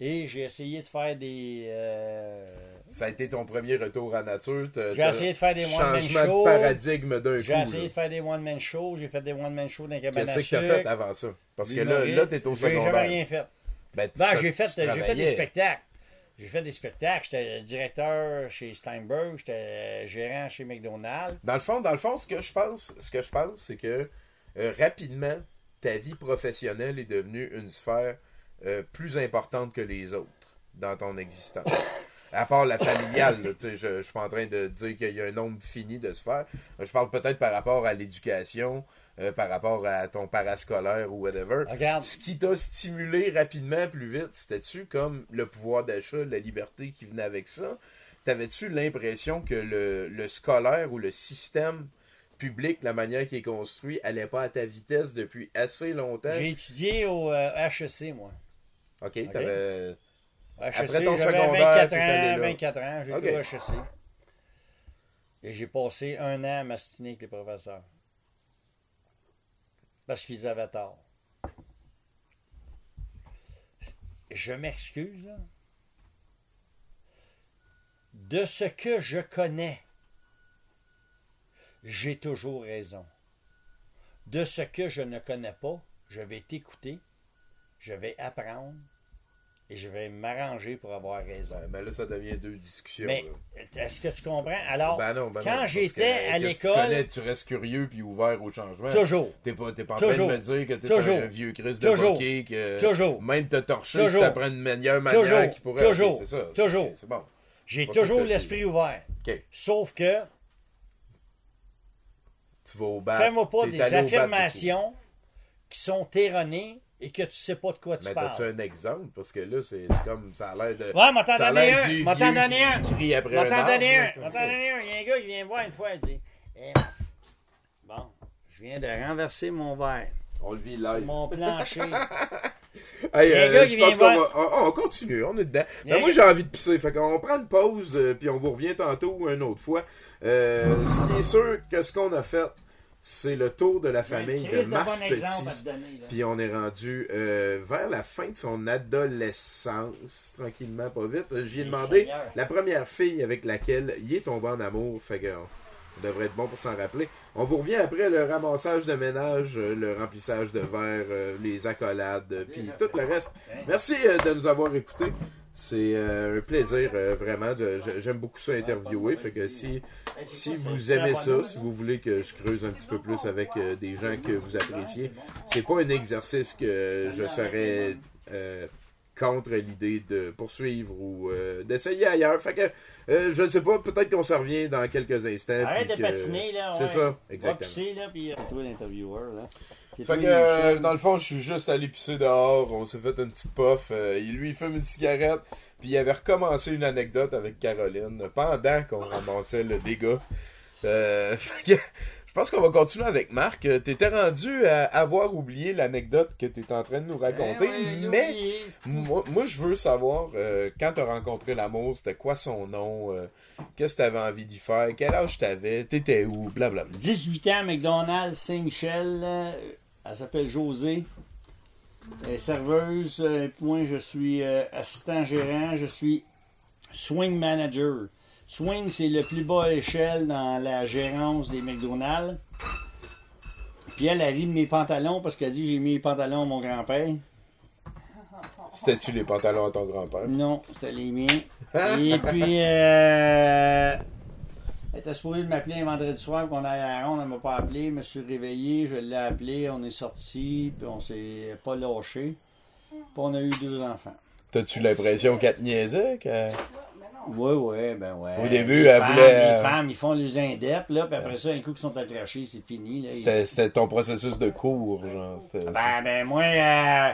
Et j'ai essayé de faire des. euh, Ça a été ton premier retour à nature. J'ai essayé de faire des one-man Changement shows. de paradigme d'un coup. J'ai essayé là. de faire des one-man shows. J'ai fait des one-man shows dans les cabanes Qu'est-ce que t'as sucre. fait avant ça? Parce que là, là t'es au J'ai jamais secondaire. rien fait. Ben, Ben, t'as- j'ai fait, fait des spectacles. J'ai fait des spectacles. J'étais directeur chez Steinberg. J'étais gérant chez McDonald's. Dans le fond, dans le fond, ce que je pense, ce que je pense, c'est que euh, rapidement, ta vie professionnelle est devenue une sphère euh, plus importante que les autres dans ton existence. À part la familiale, là, je, je suis pas en train de dire qu'il y a un nombre fini de sphères. Je parle peut-être par rapport à l'éducation, euh, par rapport à ton parascolaire ou whatever. Regarde. Ce qui t'a stimulé rapidement plus vite, c'était-tu comme le pouvoir d'achat, la liberté qui venait avec ça? T'avais-tu l'impression que le, le scolaire ou le système public, la manière qui est construit, allait pas à ta vitesse depuis assez longtemps? J'ai étudié au euh, HEC, moi. Ok, t'avais. HEC, Après ton secondaire, 24 t'es allé ans, là. 24 ans, j'ai Ok. été au HEC. Et j'ai passé un an à m'astiner avec les professeurs. Parce qu'ils avaient tort. Je m'excuse. De ce que je connais, j'ai toujours raison. De ce que je ne connais pas, je vais t'écouter, je vais apprendre et je vais m'arranger pour avoir raison. Ben, ben là, ça devient deux discussions. Mais est-ce que tu comprends? Alors, Ben non, ben non, quand j'étais à l'école- Tu, connais, tu restes curieux puis ouvert au changement. toujours, T'es pas, t'es pas en Toujours. train de me dire que t'es Toujours. un, vieux Chris de hockey que Toujours. même te torcher Toujours. si t'apprends une meilleure manière Toujours. qui pourrait. Toujours. c'est ça. Toujours. Ok, c'est bon. j'ai toujours l'esprit ouvert. Ok. Sauf que, Tu vas au bat. fais-moi pas des affirmations qui sont erronées et que tu sais pas de quoi tu Mais parles. t'as-tu un exemple? Parce que là, c'est comme ça a l'air de. Ouais, m'en t'en donner un, m'en t'en donner un. M'en t'en donner un, m'en t'en donner un. Il y a un gars qui vient me voir une fois, il dit Eh, Bon, je viens de renverser mon verre On le vit live. mon plancher. [LAUGHS] Hey, Il euh, je pense qu'on va. On, on continue, on est dedans. Il a Ben, moi, j'ai envie de pisser. Fait qu'on prend une pause, euh, puis on vous revient tantôt une autre fois. Euh, ce qui est sûr que ce qu'on a fait, c'est le tour de la famille de Marc bon Petit. donner. Puis on est rendu euh, vers la fin de son adolescence, tranquillement, pas vite. Euh, J'y ai demandé la première fille avec laquelle il est tombé en amour. Fait que on devrait être bon pour s'en rappeler. On vous revient après le ramassage de ménage, euh, le remplissage de verre, les accolades, puis tout le reste. Merci euh, de nous avoir écoutés. C'est euh, un plaisir, euh, vraiment. J'aime beaucoup ça interviewer. Fait que si, si vous aimez ça, si vous voulez que je creuse un petit peu plus avec euh, des gens que vous appréciez, c'est pas un exercice que je serais contre l'idée de poursuivre ou d'essayer ailleurs. Fait que, je ne sais pas, peut-être qu'on se revient dans quelques instants. Arrête de patiner, là. C'est ça, exactement. pisser, là, puis... C'est toi l'intervieweur, là. Fait que, euh, dans le fond, je suis juste allé pisser dehors. On s'est fait une petite puff. Euh, il lui, il fume une cigarette. Puis il avait recommencé une anecdote avec Caroline pendant qu'on ramassait le dégât. Euh, [LAUGHS] fait que, je pense qu'on va continuer avec Marc. Euh, T'étais rendu à avoir oublié l'anecdote que t'étais en train de nous raconter. Eh ouais, mais oublié, moi, moi, je veux savoir, euh, quand t'as rencontré l'amour, c'était quoi son nom? euh, Qu'est-ce que t'avais envie d'y faire? Quel âge t'avais? T'étais où? Blablabla. 18 ans, McDonald's, Saint-Michel. euh, Elle s'appelle Josée. Elle est serveuse. euh, puis moi, je suis euh, assistant gérant. Je suis swing manager. Swing, c'est le plus bas échelle dans la gérance des McDonald's. Puis elle, elle rit de mes pantalons parce qu'elle dit j'ai mis les pantalons à mon grand-père. C'était-tu les pantalons à ton grand-père? Non, c'était les miens. [LAUGHS] Et puis, euh, elle était supposée de m'appeler un vendredi soir qu'on aille à la ronde. Elle m'a pas appelé. Je me suis réveillé, je l'ai appelé, on est sorti, puis on s'est pas lâché. Puis on a eu deux enfants. T'as-tu l'impression qu'elle te niaisait? que- Oui, oui, ben ouais. Au début, Les elle femmes, voulait, Les femmes, ils font les indep, là, puis après ça, un coup qu'ils sont accrochés, c'est fini. Ils- C'était c'était ton processus de cours, genre. c'était- Ben, ben, moi, euh,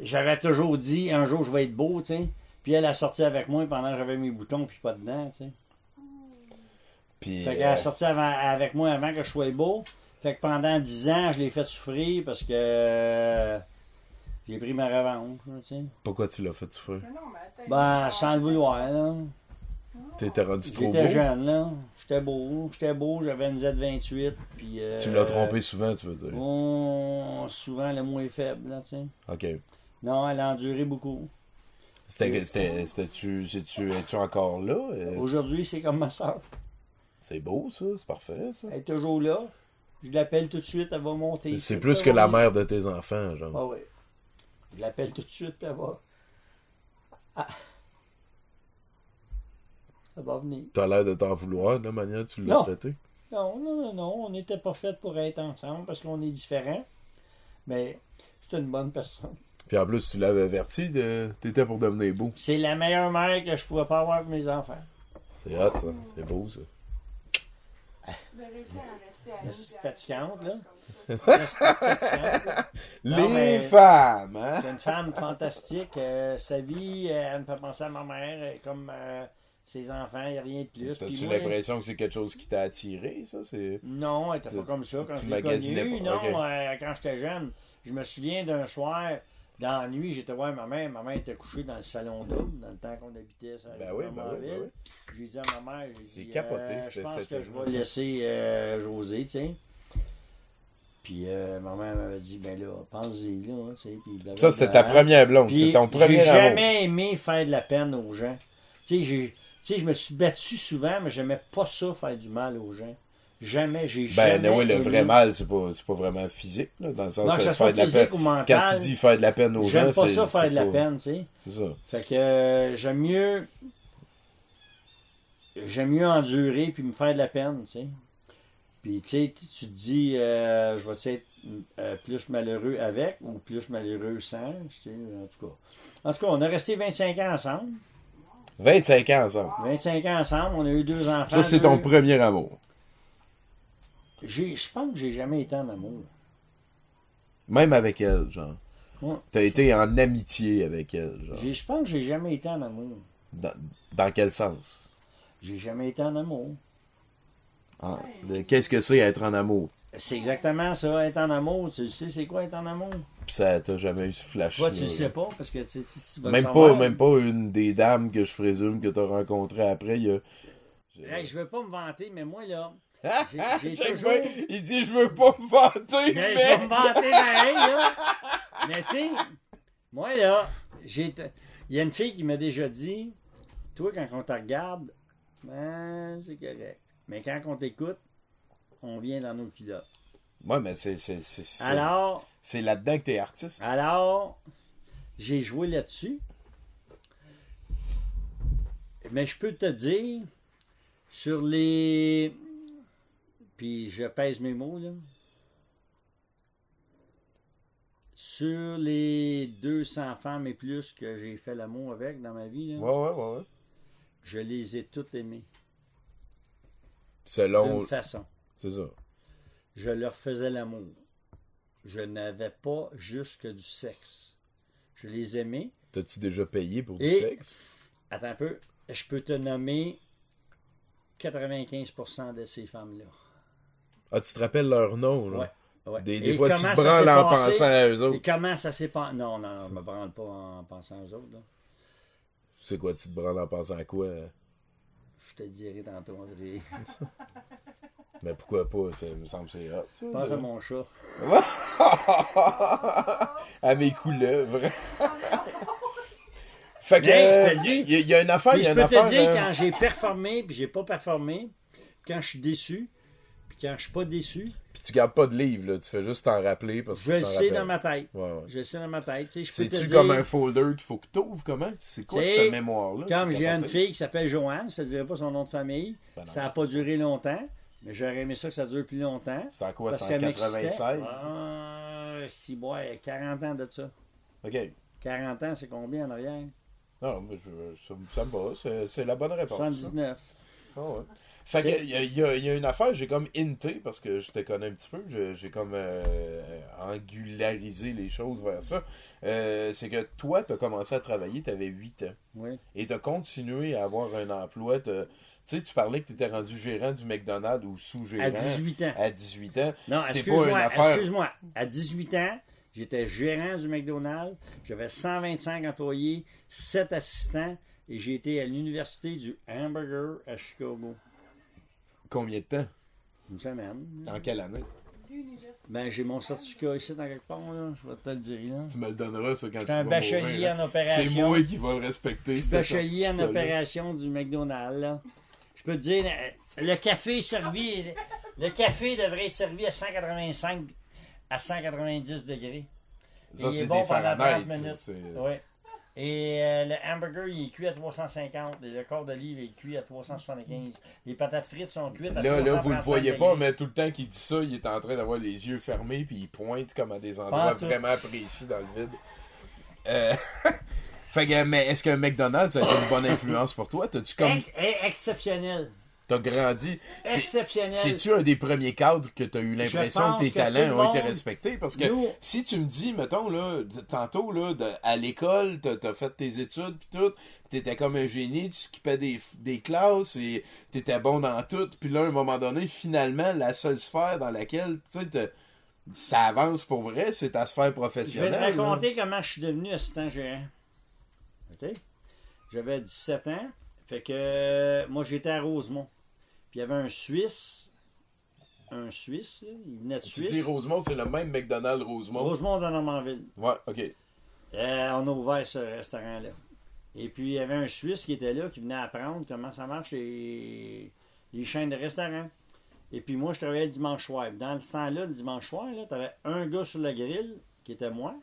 j'avais toujours dit, un jour, je vais être beau, tu sais. Puis elle a sorti avec moi pendant que j'avais mes boutons, puis pas dedans, tu sais. Puis, Fait qu'elle euh, a sorti avant- avec moi avant que je sois beau. Fait que pendant 10 ans, je l'ai fait souffrir parce que euh, j'ai pris ma revanche, là, tu sais. pourquoi tu l'as fait souffrir? Non, mais Ben, sans le vouloir, là. T'étais rendu trop beau? J'étais jeune, là. J'étais beau. J'étais beau, j'avais une Z28, puis... euh, Tu l'as trompé souvent, tu veux dire? oh, souvent, le mot est faible, là, tu sais. Ok. Non, elle a enduré beaucoup. C'était, c'était-tu, es-tu encore là? Euh, Aujourd'hui, c'est comme ma soeur. C'est beau, ça, c'est parfait, ça. Elle est toujours là. Je l'appelle tout de suite, elle va monter. C'est plus que la va mère de tes enfants, genre. Ah oui. Je l'appelle tout de suite, puis elle va. Ah. Ça va venir. T'as l'air de t'en vouloir, de la manière dont tu l'as traité. Non, non, non, non. On n'était pas fait pour être ensemble parce qu'on est différents. Mais c'est une bonne personne. Puis en plus, tu l'avais averti, de... t'étais pour devenir beau. C'est la meilleure mère que je pouvais pas avoir pour mes enfants. C'est hot, ça. C'est beau, ça. De réussir à rester c'est fatigante, là. [LAUGHS] là. Les Non, mais- femmes, hein? C'est une femme fantastique. euh, sa vie, euh, elle me fait penser à ma mère, euh, comme euh, ses enfants, il n'y a rien de plus. T'as-tu l'impression que c'est quelque chose qui t'a attiré, ça? C'est... Non, elle était Tu- pas comme ça quand tu je l'ai magasinais connue. pas, Non, euh, quand j'étais jeune, je me souviens d'un soir, dans la nuit, j'étais voir ma mère. Ma mère était couchée dans le salon d'homme, dans le temps qu'on habitait ça. Ben oui, ben oui, ben oui. J'ai dit à ma mère, j'ai dit, capoté, euh, je pense que je vais laisser euh, José, tu sais. Puis euh, ma mère m'avait dit, ben là, pense-y, là, tu sais. puis. Ça, c'était ta première blonde. C'est ton premier J'ai jamais aimé faire de la peine aux gens. Tu sais, j'ai- tu sais, je me suis battu souvent, mais j'aimais pas ça, faire du mal aux gens. Jamais, j'ai Ben, jamais. oui, le aimé- vrai mal, c'est pas, c'est pas vraiment physique, là, dans le sens Non, que ce faire soit de la physique peine. ou mental. Quand tu dis faire de la peine aux gens, J'aime pas c'est ça faire c'est de la pas- peine, tu sais. C'est ça. Fait que euh, j'aime mieux. J'aime mieux endurer puis me faire de la peine, tu sais. Puis tu sais, tu te dis, euh, je vais être euh, plus malheureux avec ou plus malheureux sans, tu sais, en tout cas. En tout cas, on a resté 25 ans ensemble. 25 ans ensemble. 25 ans ensemble, on a eu deux enfants. Ça, c'est ton premier amour. Je pense que j'ai jamais été en amour. Même avec elle, genre. Ouais. T'as été en amitié avec elle, genre. Je pense que j'ai jamais été en amour. Dans, dans quel sens? J'ai jamais été en amour. De- Qu'est-ce que c'est être en amour? C'est exactement ça, être en amour. Tu sais, c'est quoi être en amour? Puis ça, t'as jamais eu ce flash Toi, tu le sais pas, parce que tu, tu, tu vas Même savoir. pas, même pas une des dames que je présume que t'as rencontrées après. Il y a... Hey, je veux pas me vanter, mais moi, là, Ah, j'ai- toujours- Il dit je veux pas me vanter, mais mais... je vais me vanter pareil, là. Mais tu sais, moi, là, j'ai... Il y a une fille qui m'a déjà dit, toi, quand on te regarde, ben, c'est correct. Mais quand on t'écoute, on vient dans nos culottes. Ouais, mais c'est, Alors, c'est là-dedans que t'es artiste. Alors, j'ai joué là-dessus. Mais je peux te dire, sur les. Puis je pèse mes mots, là. Sur les 200 femmes et plus que j'ai fait l'amour avec dans ma vie, là, Ouais, ouais, ouais. ouais. je les ai toutes aimées. Selon. D'une façon. C'est ça. Je leur faisais l'amour. Je n'avais pas juste que du sexe. Je les aimais. T'as-tu déjà payé pour du sexe? Attends un peu. Je peux te nommer 95% de ces femmes-là. Ah, tu te rappelles leur nom, là? Ouais. ouais. Des, Et des fois, tu te branles en passé? pensant à eux Et autres. comment ça s'est passé? Non, non, non, je me branle pas en pensant aux autres. là. C'est quoi, tu te branles en pensant à quoi? Je te dirai tantôt, André. [LAUGHS] Mais pourquoi pas? Ça me semble que c'est hot, ça. Pense là. à mon chat. [LAUGHS] à mes couleuvres. [LAUGHS] fait que. Je te euh, dis- Il y, a- il y a une affaire, il y a je une peux affaire. te dire euh, quand j'ai performé, puis j'ai pas performé, quand je suis déçu, quand je suis pas déçu, Puis tu gardes pas de livre, là. Tu fais juste t'en rappeler parce que je le sais rappelles. dans ma tête. Ouais, ouais. Je le sais dans ma tête. C'est-tu dire, comme un folder qu'il faut que tu ouvres? Comment? C'est quoi cette mémoire-là? Comme j'ai une fille qui s'appelle Joanne, je te dirai pas son nom de famille. Ben ça n'a pas duré longtemps, mais j'aurais aimé ça que ça dure plus longtemps. C'est en quoi? C'est en qu'elle m'excitait. 96? Ah, si, ouais, 40 ans de ça. OK. 40 ans, c'est combien en arrière? Non, mais je- ça, ça me va. C'est, la bonne réponse. ça. 79. Ah ouais. Fait que, il y, a- il y a- il y a une affaire, j'ai comme inté, parce que je te connais un petit peu, j'ai comme euh, angularisé les choses vers ça. Euh, c'est que toi, tu as commencé à travailler, tu avais 8 ans. Oui. Et tu as continué à avoir un emploi. Tu sais, tu parlais que tu étais rendu gérant du McDonald's ou sous-gérant À 18 ans. à 18 ans. Non, c'est pas excuse-moi, une affaire. excuse-moi. À 18 ans, j'étais gérant du McDonald's. J'avais 125 employés, 7 assistants et j'ai été à l'université du hamburger à Chicago. Combien de temps? Une semaine. En quelle année? Ben, j'ai mon certificat ici dans quelque part, là. Je vais te le dire, là. Tu me le donneras, ça, quand tu vas un bachelier mourir, en opération. C'est moi qui vais le respecter. bachelier en opération du McDonald's. là. Je peux te dire, euh, le café servi, le café devrait être servi à 185 à 190 degrés. Ça, c'est est bon des pendant 30 Fahrenheit. minutes. Et euh, le hamburger, il est cuit à 350. Et le corps d'olive est cuit à 375. Les patates frites sont cuites à Là, là, vous le 335 voyez pas, mais tout le temps qu'il dit ça, il est en train d'avoir les yeux fermés, puis il pointe comme à des endroits vraiment précis dans le vide. Euh, [LAUGHS] fait que, mais est-ce qu'un McDonald's, a été une bonne influence pour toi? T'as-tu comme. Ex- exceptionnel. T'as grandi. C'est- Exceptionnel. C'est-tu un des premiers cadres que tu as eu l'impression que tes que talents le ont été respectés? Parce que Nous- si tu me dis, mettons, là, tantôt, là, de- à l'école, t'as as fait tes études pis tout, t'étais comme un génie, tu skippais des, des classes et t'étais bon dans tout, puis là, à un moment donné, finalement, la seule sphère dans laquelle, tu sais, t'as- ça avance pour vrai, c'est ta sphère Je vais professionnelle. te là. raconter comment je suis devenu assistant gérant. OK? J'avais 17 ans. Fait que moi, j'étais à Rosemont. Puis il y avait un Suisse. Un Suisse, là, il venait de Tu Suisse. dis Rosemont, c'est le même McDonald's Rosemont. Rosemont de Normanville. Ouais, ok. Euh, on a ouvert ce restaurant-là. Et puis, il y avait un Suisse qui était là, qui venait apprendre comment ça marche les, les chaînes de restaurants. Et puis, moi, je travaillais le dimanche soir. Dans le temps-là, le dimanche soir, tu avais un gars sur la grille, qui était moi,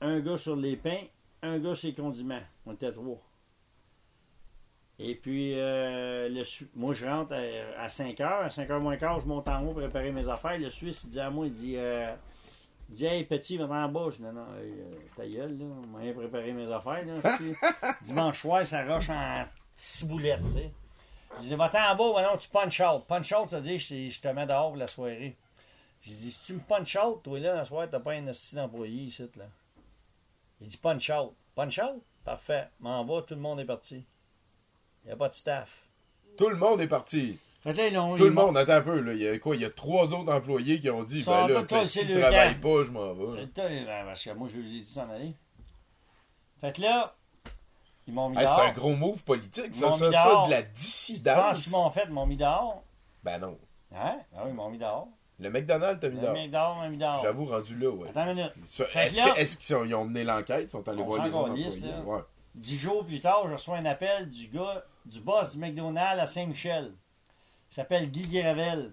un gars sur les pains, un gars sur les condiments. On était trois. Et puis, euh, le moi, je rentre à, 5 h. À 5 h moins quart, je monte en haut pour préparer mes affaires. Le Suisse, il dit à moi, il dit, euh, il dit Hey, petit, va en bas. Je dis Non, non, euh, ta gueule, là. On m'a rien préparé mes affaires, là. [LAUGHS] Dimanche soir, ça roche en ciboulette, tu sais. Je dis Va-t'en en bas, maintenant, tu punch out. Punch out, ça veut dire je, je te mets dehors pour la soirée. J'ai dit Si tu me punch out, toi, là, la soirée, t'as pas un esti d'employé ici, là. Il dit punch out. Punch out? Parfait. M'en va, tout le monde est parti. Il n'y a pas de staff. Tout le monde est parti. L'ont- Tout le monde, attends un peu, là. Il y a quoi? Il y a trois autres employés qui ont dit, ben là, que collés si le tu travailles camp. pas, je m'en vais. Ben, Parce que moi, je lui ai dit s'en aller. Fait que là, ils m'ont mis Hey, c'est un gros move politique, ça, ça, ça, de la Tu penses dissidence. qu'ils m'ont fait, ils m'ont mis dehors? Ben non. Hein? Ah oui, ils m'ont mis dehors. Le McDonald's t'a mis dehors. dehors, ils m'ont mis dehors. J'avoue, rendu là, ouais. Attends une minute. Est-ce qu'ils ont, mené l'enquête? Ils sont allés On voir les autres employés? là. Ouais. Dix jours plus tard, je reçois un appel du gars, du boss du McDonald's à Saint-Michel. Il s'appelle Guy Gravel.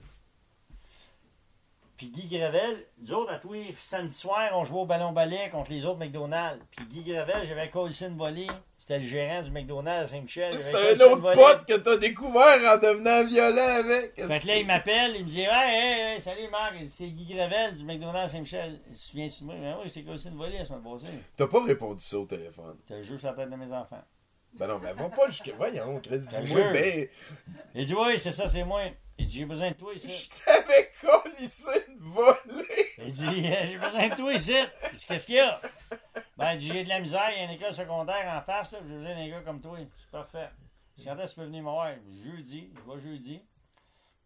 Puis Guy Gravel, nous autres, à tous les samedis soirs, on jouait au ballon-ballet contre les autres McDonald's. Puis Guy Gravel, j'avais collé une volée. C'était le gérant du McDonald's à Saint-Michel. C'est un autre pote que t'as découvert en devenant violent avec. Fait que là, il m'appelle, il me dit Hey, hey, hey, salut Marc, c'est Guy Gravel du McDonald's Saint-Michel. Tu te souviens-tu de moi? Ben oui, je t'ai collé une volée la semaine passée. T'as pas répondu ça au téléphone. T'as sur la tête de mes enfants. Ben non, mais va pas jusqu'à. Voyons, Chris, T'as dis-moi, ben. Il dit Oui, c'est ça, c'est moi. Il dit J'ai besoin de toi ici. Je t'avais collé une volée. Il dit [LAUGHS] J'ai besoin de toi ici. Il dit Qu'est-ce qu'il y a? Ben, il dit J'ai de la misère, il y a une école secondaire en face, j'ai besoin d'un gars comme toi. C'est parfait. Quand est-ce que tu peux venir me voir? Jeudi. Je vais jeudi.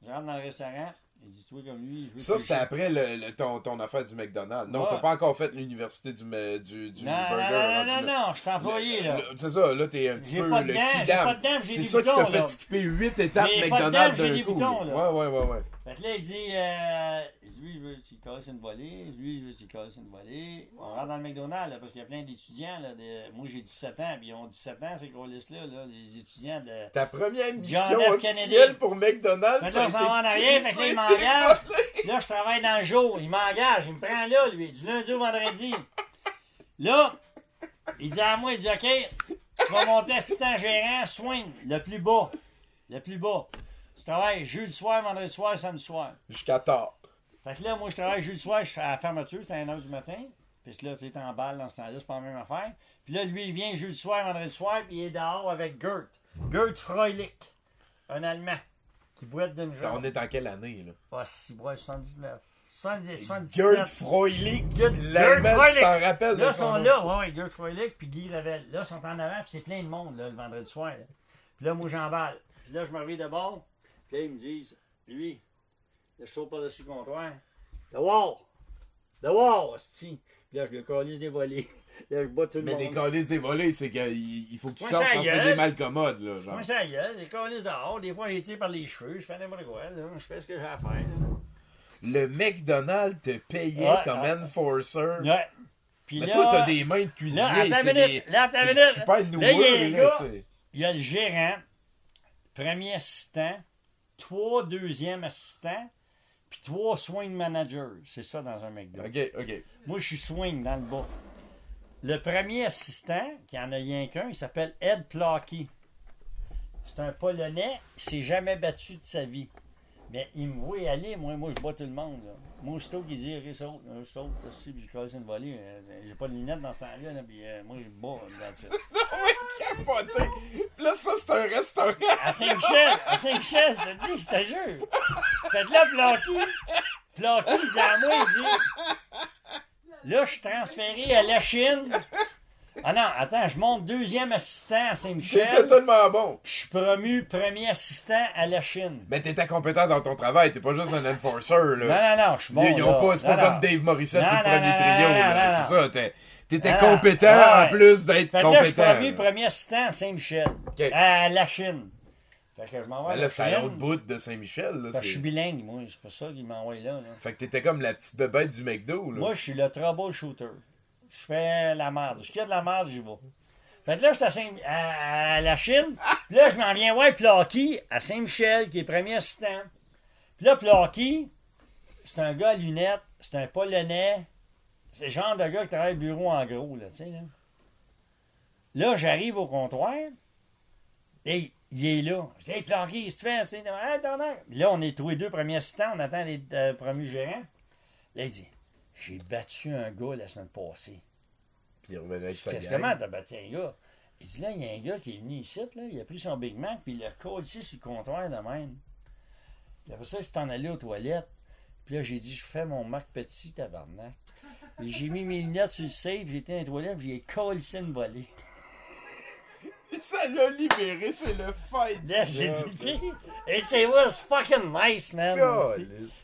Je rentre dans le restaurant. Il dit Toi comme lui, je veux Ça, c'était après le, le- ton, ton affaire du McDonald's. Non, Ouais. t'as pas encore fait l'université du, du, du Non, burger. non, non, non, non, je suis employé, là. C'est ça, là, t'es un petit peu pas de le kidam. C'est ça qui t'a fait skipper 8 étapes McDonald's d'un coup. boutons, là. Ouais, ouais, ouais, ouais. Fait que là, il dit, euh, lui, je veux qu'il casse une volée, lui, je veux qu'il casse une volée. On rentre dans le McDonald's, là, parce qu'il y a plein d'étudiants, là, de- moi j'ai 17 ans, puis ils ont 17 ans, ces gros-là, là, les étudiants de... Ta première mission officielle pour McDonald's, ça a on s'en va en arrière, fait que là, il m'engage. Là, je travaille dans le jour, il m'engage, il me prend là, lui, du lundi au vendredi. Là, il dit à moi, il dit, OK, tu vas monter assistant gérant, swing, le plus bas, le plus bas. Tu travailles jeudi soir, vendredi soir, samedi soir? Jusqu'à tard. Fait que là, moi, je travaille jeudi soir, je fais à la fermeture, c'est à 1h du matin. Puis là, tu sais, en balle dans ce temps-là, c'est pas la même affaire. Puis là, lui, il vient jeudi soir, vendredi soir, puis il est dehors avec Gert. Gert Freulich, un Allemand, qui boite d'une Ça, on est en quelle année, là? Pas si boit 79. 70, 77. Gerd Freulich, l'Allemand, tu t'en rappelles Là, ils son sont là, ouais, ouais, Gert Freulich, puis Guy Ravel. Là, ils sont en avant, puis c'est plein de monde, là, le vendredi soir. là. Puis là, moi, j'emballe. Puis là, je me réveille de bord. Puis là, ils me disent, lui, je saute par-dessus le comptoir. The wall! The wall, hostie. Puis là, je le calisse des volets. [LAUGHS] Là, je bats tout le Mais monde. les calices des volets, c'est qu'il il faut qu'ils sortent quand c'est des malcommodes, là. Genre. Moi, ça y est, les calices dehors. Des fois, j'ai tiré par les cheveux. Je fais n'importe quoi, là. Je fais ce que j'ai à faire, là. Le McDonald's te payait Ouais, comme ouais. enforcer. Ouais. Puis Mais là, toi, t'as des mains de cuisinier. Là, attends une c'est minute, des- là, attends c'est une minute. super Là, il y a nouveau, un là, gars- c'est- il y a le gérant, premier assistant, trois deuxièmes assistants, puis trois swing managers. C'est ça dans un McDo. Ok, ok. Moi, je suis swing dans le bas. Le premier assistant, qui en a rien qu'un, il s'appelle Ed Plocky. C'est un Polonais, il s'est jamais battu de sa vie. Mais il me voit aller, moi, moi je bats tout le monde. Là. Moi, aussitôt qu'il dit, ok, saute, là, je saute, aussi, puis je casse une volée. euh, J'ai pas de lunettes dans ce temps-là, là, puis euh, moi, je bats. [LAUGHS] Non, mais capoté. Là, ça, c'est un restaurant. À Saint-Michel, à Saint-Michel, je te dis, je te jure. Fait que là, il dit à moi, il dit, là, je suis transféré à la Chine. Ah non, attends, je monte deuxième assistant à T'étais Saint-Michel, tellement bon. puis je suis promu premier assistant à la Chine. Mais t'étais compétent dans ton travail. T'es pas juste un enforcer, là. Non, non, non, je suis bon. Ils- ils ont là. pas, c'est pas Non, comme non. Dave Morissette sur le premier trio, là. C'est ça. t'es- T'étais compétent ouais, en plus d'être Fait que là, je suis compétent. promu premier assistant à Saint-Michel, à la Chine. Fait que je m'envoie Ben là, la c'était à l'autre bout de Saint-Michel, là. Je suis c'est- bilingue, moi, c'est pour ça qu'il m'envoie là. là. Fait que t'étais comme la petite bébête du McDo, là. Moi, je suis le troubleshooter. Je fais la merde. Je quitte la merde, j'y vais. Fait que là, à, Saint- à- à la Chine. Puis là, je m'en viens voir Plucky à Saint-Michel, qui est premier assistant. Puis là, Plucky, c'est un gars à lunettes, c'est un Polonais. C'est le genre de gars qui travaille au bureau en gros, là, tu sais, là. Là, j'arrive au comptoir. Et il est là. Je dis, hey, Plucky, qu'est-ce que tu fais? Tu sais, Hey? Puis là, on est tous les deux premiers assistants, on attend les euh, premiers gérants. Là, il dit, j'ai battu un gars la semaine passée. Puis il revenait avec sa comment t'as battu un gars? Il dit là, il y a un gars qui est venu ici, là, il a pris son Big Mac, puis il l'a collé ici sur le comptoir de même. Puis après ça, il s'est en allé aux toilettes. Puis là, j'ai dit, je fais mon Mac Petit, tabarnak. J'ai mis mes lunettes sur le safe, été dans les toilettes, puis j'ai collé ici une volée. [LAUGHS] Ça l'a libéré, c'est le fight. Là, j'ai dit, c'est was fucking nice, man.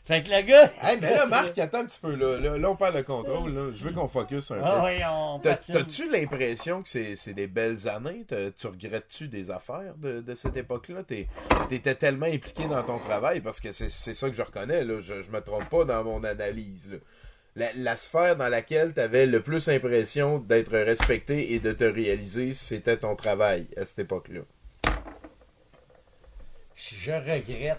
Fait que le gars. Hey, mais là, [LAUGHS] Marc, attends un petit peu, là. Là, là, on parle de contrôle, là. Je veux qu'on focus un Ah peu. oui, on. T'as-tu l'impression que c'est des belles années? Tu regrettes-tu des affaires de, de cette époque-là? T'étais tellement impliqué dans ton travail parce que c'est c'est ça que je reconnais, là. Je, je me trompe pas dans mon analyse, là. La, la sphère dans laquelle t'avais le plus l'impression d'être respecté et de te réaliser, c'était ton travail à cette époque-là. Je regrette.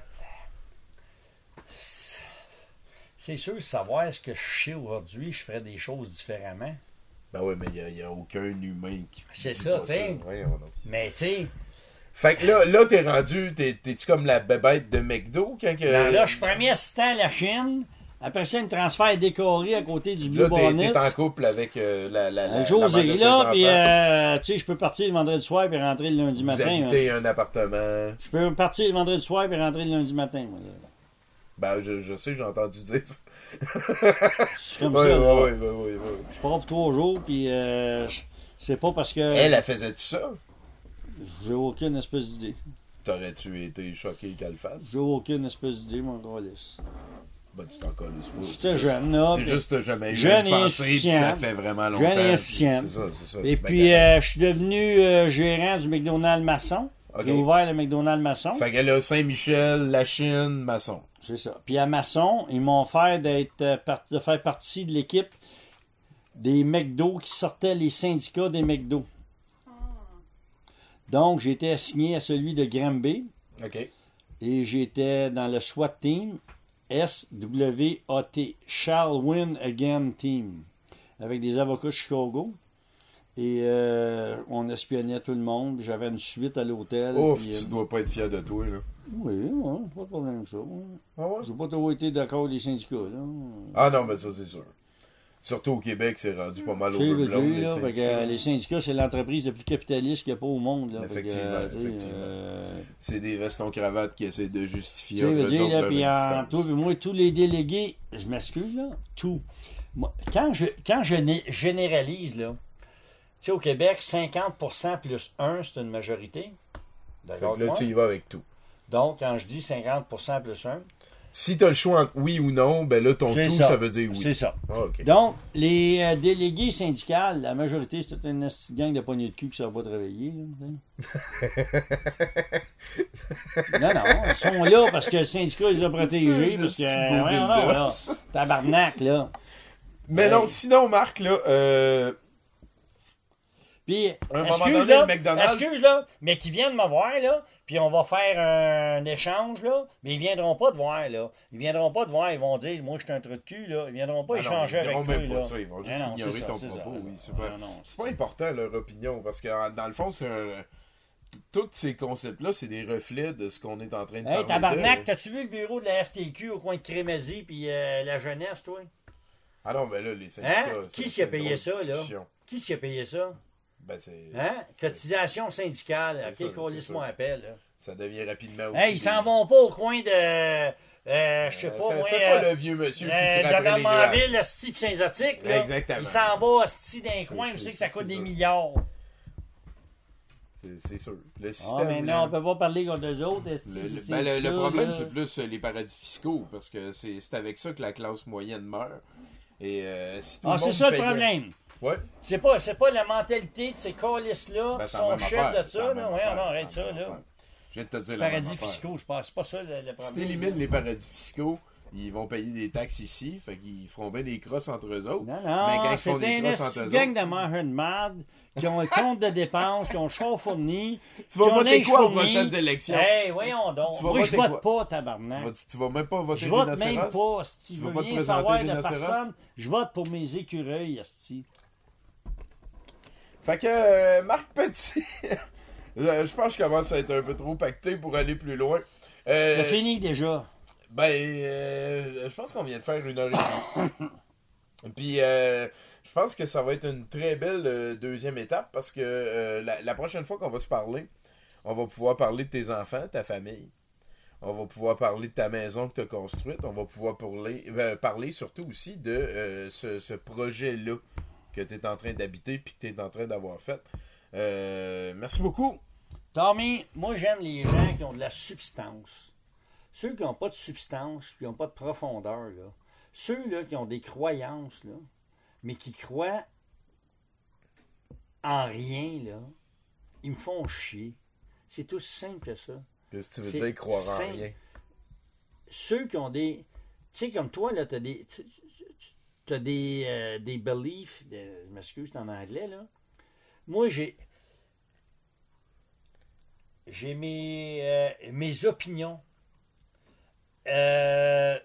C'est sûr, savoir ce que je sais aujourd'hui, je ferais des choses différemment. Ben ouais, mais il n'y a, aucun humain qui. C'est ça, tu sais. Mais tu sais, Fait que là, là t'es rendu. t'es- T'es-tu comme la bébête de McDo quand que. là, là, je suis premier assistant à la Chine. Après ça, il me transfère décoré à côté du Blue Là, t'es Bonnet. t'es en couple avec euh, la, la, la, Euh, la là, puis euh, tu sais, je peux partir le vendredi soir et rentrer le lundi Vous matin. hein. habitez un appartement. Je peux partir le vendredi soir et rentrer le lundi matin. moi, là. Ben, je, je sais, j'ai entendu dire ça. C'est comme Oui, ça. oui, oui, oui. Je pars pour trois jours, puis euh, je- c'est pas parce que Elle, elle faisait tout ça? j'ai aucune espèce d'idée. T'aurais-tu été choqué qu'elle le fasse? J'ai aucune espèce d'idée, mon gros lisse. Ben, tu t'en colles. J'étais jeune, là. C'est juste jamais eu Jeune une pensée, puis ça fait vraiment longtemps. Jeune et puis insouciant. C'est ça, c'est ça. Et c'est puis, euh, je suis devenu euh, gérant du McDonald's Maçon. Ok. J'ai ouvert le McDonald's Maçon. Fait qu'elle a Saint-Michel, la Chine, maçon. C'est ça. Puis à Maçon, ils m'ont fait d'être euh, de faire partie de l'équipe des McDo qui sortaient les syndicats des McDo. Donc, j'ai été assigné à celui de Granby OK. et j'étais dans le SWAT team SWAT Shall Win Again Team avec des avocats de Chicago. Et euh, on espionnait tout le monde. J'avais une suite à l'hôtel. Ouf, puis, tu euh, dois pas être fier de toi, là. Oui, ouais, pas de problème avec ça. Ah ouais? J'ai pas trop été d'accord avec les syndicats. Là. Ah non, mais ça, c'est sûr. Surtout au Québec, c'est rendu pas mal les que, syndicats. euh, les syndicats, c'est l'entreprise la plus capitaliste qu'il n'y a pas au monde. Là, Effectivement, euh, euh, C'est des vestons-cravates qui essaient de justifier entre dire, autres là, puis en- toi, puis moi, tous les délégués, je m'excuse, là, tout. Moi, quand je, quand je né- généralise, là, tu sais, au Québec, 50% plus 1, c'est une majorité. D'accord là, avec tu moi? y vas avec tout. Donc, quand je dis 50% plus 1, Si t'as le choix entre oui ou non, ben là, ton tout, ça. ça. veut dire oui. c'est ça. Ah. Donc, les euh, délégués syndicales, la majorité, c'est toute une gang de poignées de cul qui ne savent pas travailler. là, tu [LAUGHS] non, non, ils sont là parce que le syndicat les a protégés. C'est un Parce que, build-up, donc, là, tabarnak, là. Mais Hey. non, sinon, Marc, là, euh, Puis, un moment excuse, donné, là, McDonald's- excuse, là, mais qui viennent me voir, là, puis on va faire un, échange, là, mais ils viendront pas te voir, là. Ils viendront pas te voir, ils vont dire, moi, je suis un trou de cul, là. Ils viendront pas Ah non, échanger ils avec toi, même là. pas ça, ils vont juste Ah non, ignorer ça, ton propos, oui, c'est pas- non. important leur opinion parce que dans le fond, c'est un. Tous ces concepts-là, c'est des reflets de ce qu'on est en train de Hey, tabarnak, t'as-tu vu le bureau de la FTQ au coin de Crémazie puis euh, la jeunesse, toi? Ah non, mais là, les syndicats. Hein? Qui s'y a payé ça, là? Qui s'y a payé ça? Ben, c'est. Hein? Cotisation syndicale. Ok, c'est ça. appel. Là. Ça devient rapidement aussi. Hey, ils s'en vont pas au coin de. euh, je sais Euh, pas, moi. fais pas euh, le vieux monsieur qui euh, rappelle de les le Saint-Zotique. Exactement. Il s'en va, style d'un coin, où c'est que ça coûte des milliards. C'est sûr. Le Ah, système. mais là, non, on peut pas parler contre eux autres. Le, ben, le- le ça, problème, c'est plus les paradis fiscaux, parce que c'est avec ça que la classe moyenne meurt. Et euh, si tout Ah, c'est ça le problème. Ouais. C'est pas, c'est pas la mentalité de ces calices-là Ben, sont chefs de ça. Là. Ouais, non, c'est arrête ça. Là. Je viens de te dire la Paradis fiscaux, je pense. C'est pas ça le, le Si problème. t'élimines les paradis fiscaux, ils vont payer des taxes ici, fait qu'ils feront bien des crosses entre eux autres. Non, Mais quand non, ils font des un crosses entre eux gang autres- de mangeurs de marde qui ont un compte de dépenses, qui ont char fourni. Tu vas voter quoi aux prochaines élections? Hey, voyons donc. Tu vas Moi, je vote quoi? pas, tabarnak. Tu vas, tu vas même pas voter Je vote même pas, si Tu tu vas veux pas te présenter savoir de personne. Je vote pour mes écureuils, esti. Fait que euh, Marc Petit, [LAUGHS] je je pense que je commence à être un peu trop pacté pour aller plus loin. Euh, C'est fini déjà. Ben, euh, je pense qu'on vient de faire une heure et demie. [COUGHS] Puis, euh, je pense que ça va être une très belle euh, deuxième étape parce que euh, la, la prochaine fois qu'on va se parler, on va pouvoir parler de tes enfants, ta famille. On va pouvoir parler de ta maison que tu as construite. On va pouvoir parler, parler surtout aussi de ce, ce projet-là que tu es en train d'habiter puis que tu es en train d'avoir fait. Euh, merci beaucoup. Tommy, moi j'aime les gens qui ont de la substance. Ceux qui n'ont pas de substance, qui n'ont pas de profondeur, là. Ceux là, qui ont des croyances, là, mais qui croient en rien, là, ils me font chier. C'est tout simple que ça. Qu'est-ce que tu veux dire, croire en rien? Ceux qui ont des. Tu sais, comme toi, là, tu as des. Tu as des, euh, des beliefs. je m'excuse, c'est en anglais, là. Moi, j'ai. J'ai mes, euh, mes opinions. Euh,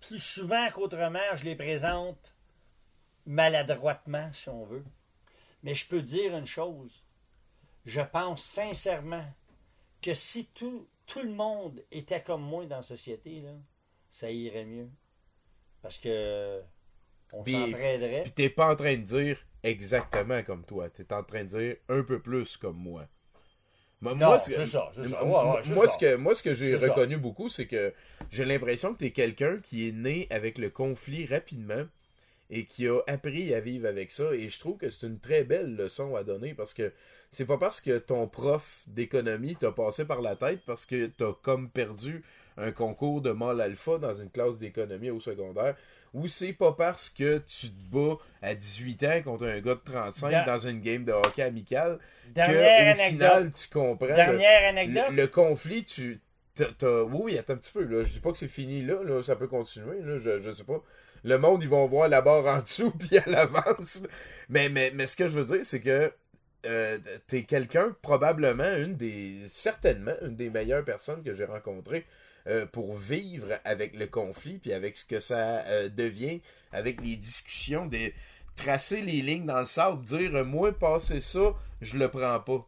plus souvent qu'autrement, je les présente maladroitement, si on veut. Mais je peux dire une chose. Je pense sincèrement que si tout, tout le monde était comme moi dans la société, là, ça irait mieux. Parce que on Puis- s'entraiderait. Puis t'es pas en train de dire exactement comme toi. T'es en train de dire un peu plus comme moi. Moi, Non, ce que- ça, moi, Ouais, ouais, c'est moi, ça. ce que, moi, ce que j'ai ça. reconnu beaucoup, c'est que j'ai l'impression que t'es quelqu'un qui est né avec le conflit rapidement et qui a appris à vivre avec ça. Et je trouve que c'est une très belle leçon à donner parce que c'est pas parce que ton prof d'économie t'a passé par la tête parce que t'as comme perdu un concours de mâle alpha dans une classe d'économie au secondaire ou c'est pas parce que tu te bats à 18 ans contre un gars de 35 Da- dans une game de hockey amical Dernière que, au anecdote. final tu comprends le- Dernière anecdote. le, le conflit, tu. t'as- t'as- oui, oui, attends un petit peu. Là. Je dis pas que c'est fini là, là, ça peut continuer. Là, je, je sais pas. Le monde, ils vont voir la barre en dessous [LAUGHS] puis à l'avance. Mais, mais, mais ce que je veux dire, c'est que euh, t'es quelqu'un, probablement, une des. certainement, une des meilleures personnes que j'ai rencontrées euh, pour vivre avec le conflit puis avec ce que ça euh, devient, avec les discussions, des tracer les lignes dans le sable, dire euh, moi passer ça, je le prends pas.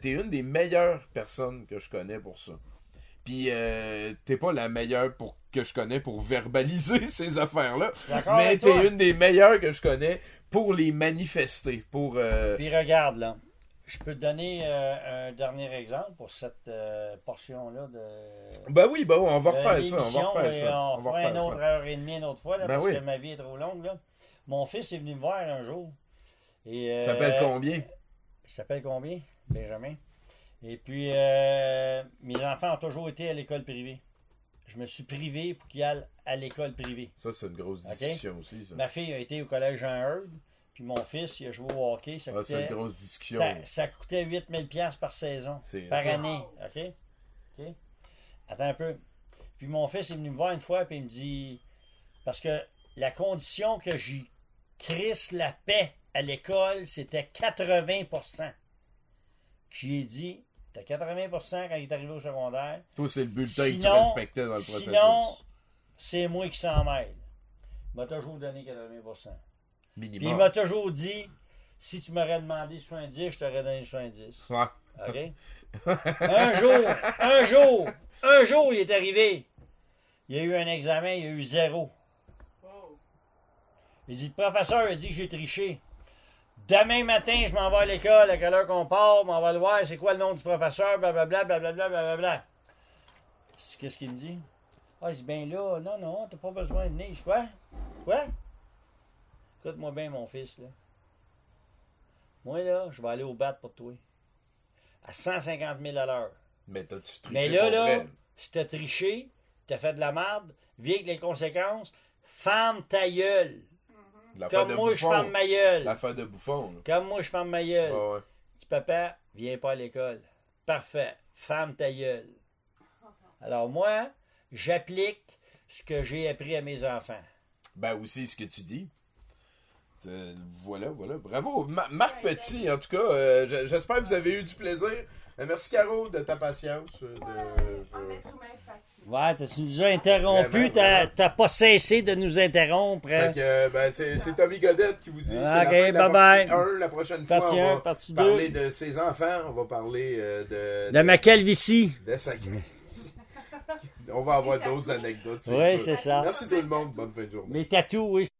T'es une des meilleures personnes que je connais pour ça. Puis euh, t'es pas la meilleure pour que je connais pour verbaliser [LAUGHS] ces affaires-là. Mais t'es une des meilleures que je connais pour les manifester. Pour euh, Puis regarde là. Je peux te donner euh, un dernier exemple pour cette euh, portion-là de. Ben oui, ben oui, on va refaire ça. On va refaire ça. On, On va fera une refaire autre ça. heure et demie une autre fois là, Ben parce oui. que ma vie est trop longue. Là. Mon fils est venu me voir un jour. Et, euh, Ça s'appelle combien? Il s'appelle combien? Benjamin. Et puis, euh, mes enfants ont toujours été à l'école privée. Je me suis privé pour qu'ils aillent à l'école privée. Ça, c'est une grosse discussion aussi. Ça, Ma fille a été au collège Jean Heard, puis mon fils, il a joué au hockey. Ça Ah, coûtait, une grosse discussion. ça, ça coûtait 8000 pièces par saison, par ça. année. OK? OK? Attends un peu. Puis mon fils est venu me voir une fois, puis il me dit... Parce que la condition que j'y crisse la paix à l'école, c'était 80 J'y ai dit, t'as 80% quand il est arrivé au secondaire, Toi, c'est le bulletin que tu respectais dans le processus. sinon, c'est moi qui s'en mêle. Il m'a toujours donné 80 Puis il m'a toujours dit, si tu m'aurais demandé 70, je t'aurais donné 70. Ouais. OK? [LAUGHS] un jour, un jour, un jour, il est arrivé. Il y a eu un examen, il y a eu zéro. Wow. Il dit, le professeur a dit que j'ai triché. Demain matin, je m'en vais à l'école, à quelle heure qu'on part, m'en va le voir, c'est quoi le nom du professeur, blablabla, blablabla, blablabla. Qu'est-ce qu'il me dit? Ah, je dis, ben là, non, non, t'as pas besoin de venir. Je quoi? Quoi? Écoute-moi bien, mon fils, là. Moi, là, je vais aller au bat pour toi. À 150 000 à l'heure. Mais t'as-tu triché Mais là, là, vrai? si t'as triché, t'as fait de la merde, vis avec les conséquences, ferme ta gueule. L'affaire Comme moi, je ferme ma gueule. L'affaire de bouffon. Comme moi, je ferme ma gueule. Petit papa, viens pas à l'école. Parfait. Ferme ta gueule. Alors moi, j'applique ce que j'ai appris à mes enfants. Ben aussi ce que tu dis. Voilà, voilà. Bravo. Ma- Marc Petit, en tout cas, euh, je- j'espère que vous avez eu du plaisir. Euh, merci Caro de ta patience. euh, de-. Ouais, t'as- tu nous as interrompu, t'as pas cessé de nous interrompre. hein? Fait que, ben, c'est c'est Tommy Godette qui vous dit. Ok, fin de la partie 1. La prochaine fois, Partie on va partie parler de ses enfants. On va parler euh, de, De ma calvitie. de sa [LAUGHS] On va avoir d'autres anecdotes. Oui, c'est ça. Merci tout le monde. Bonne fin de journée. Mes tatous, oui.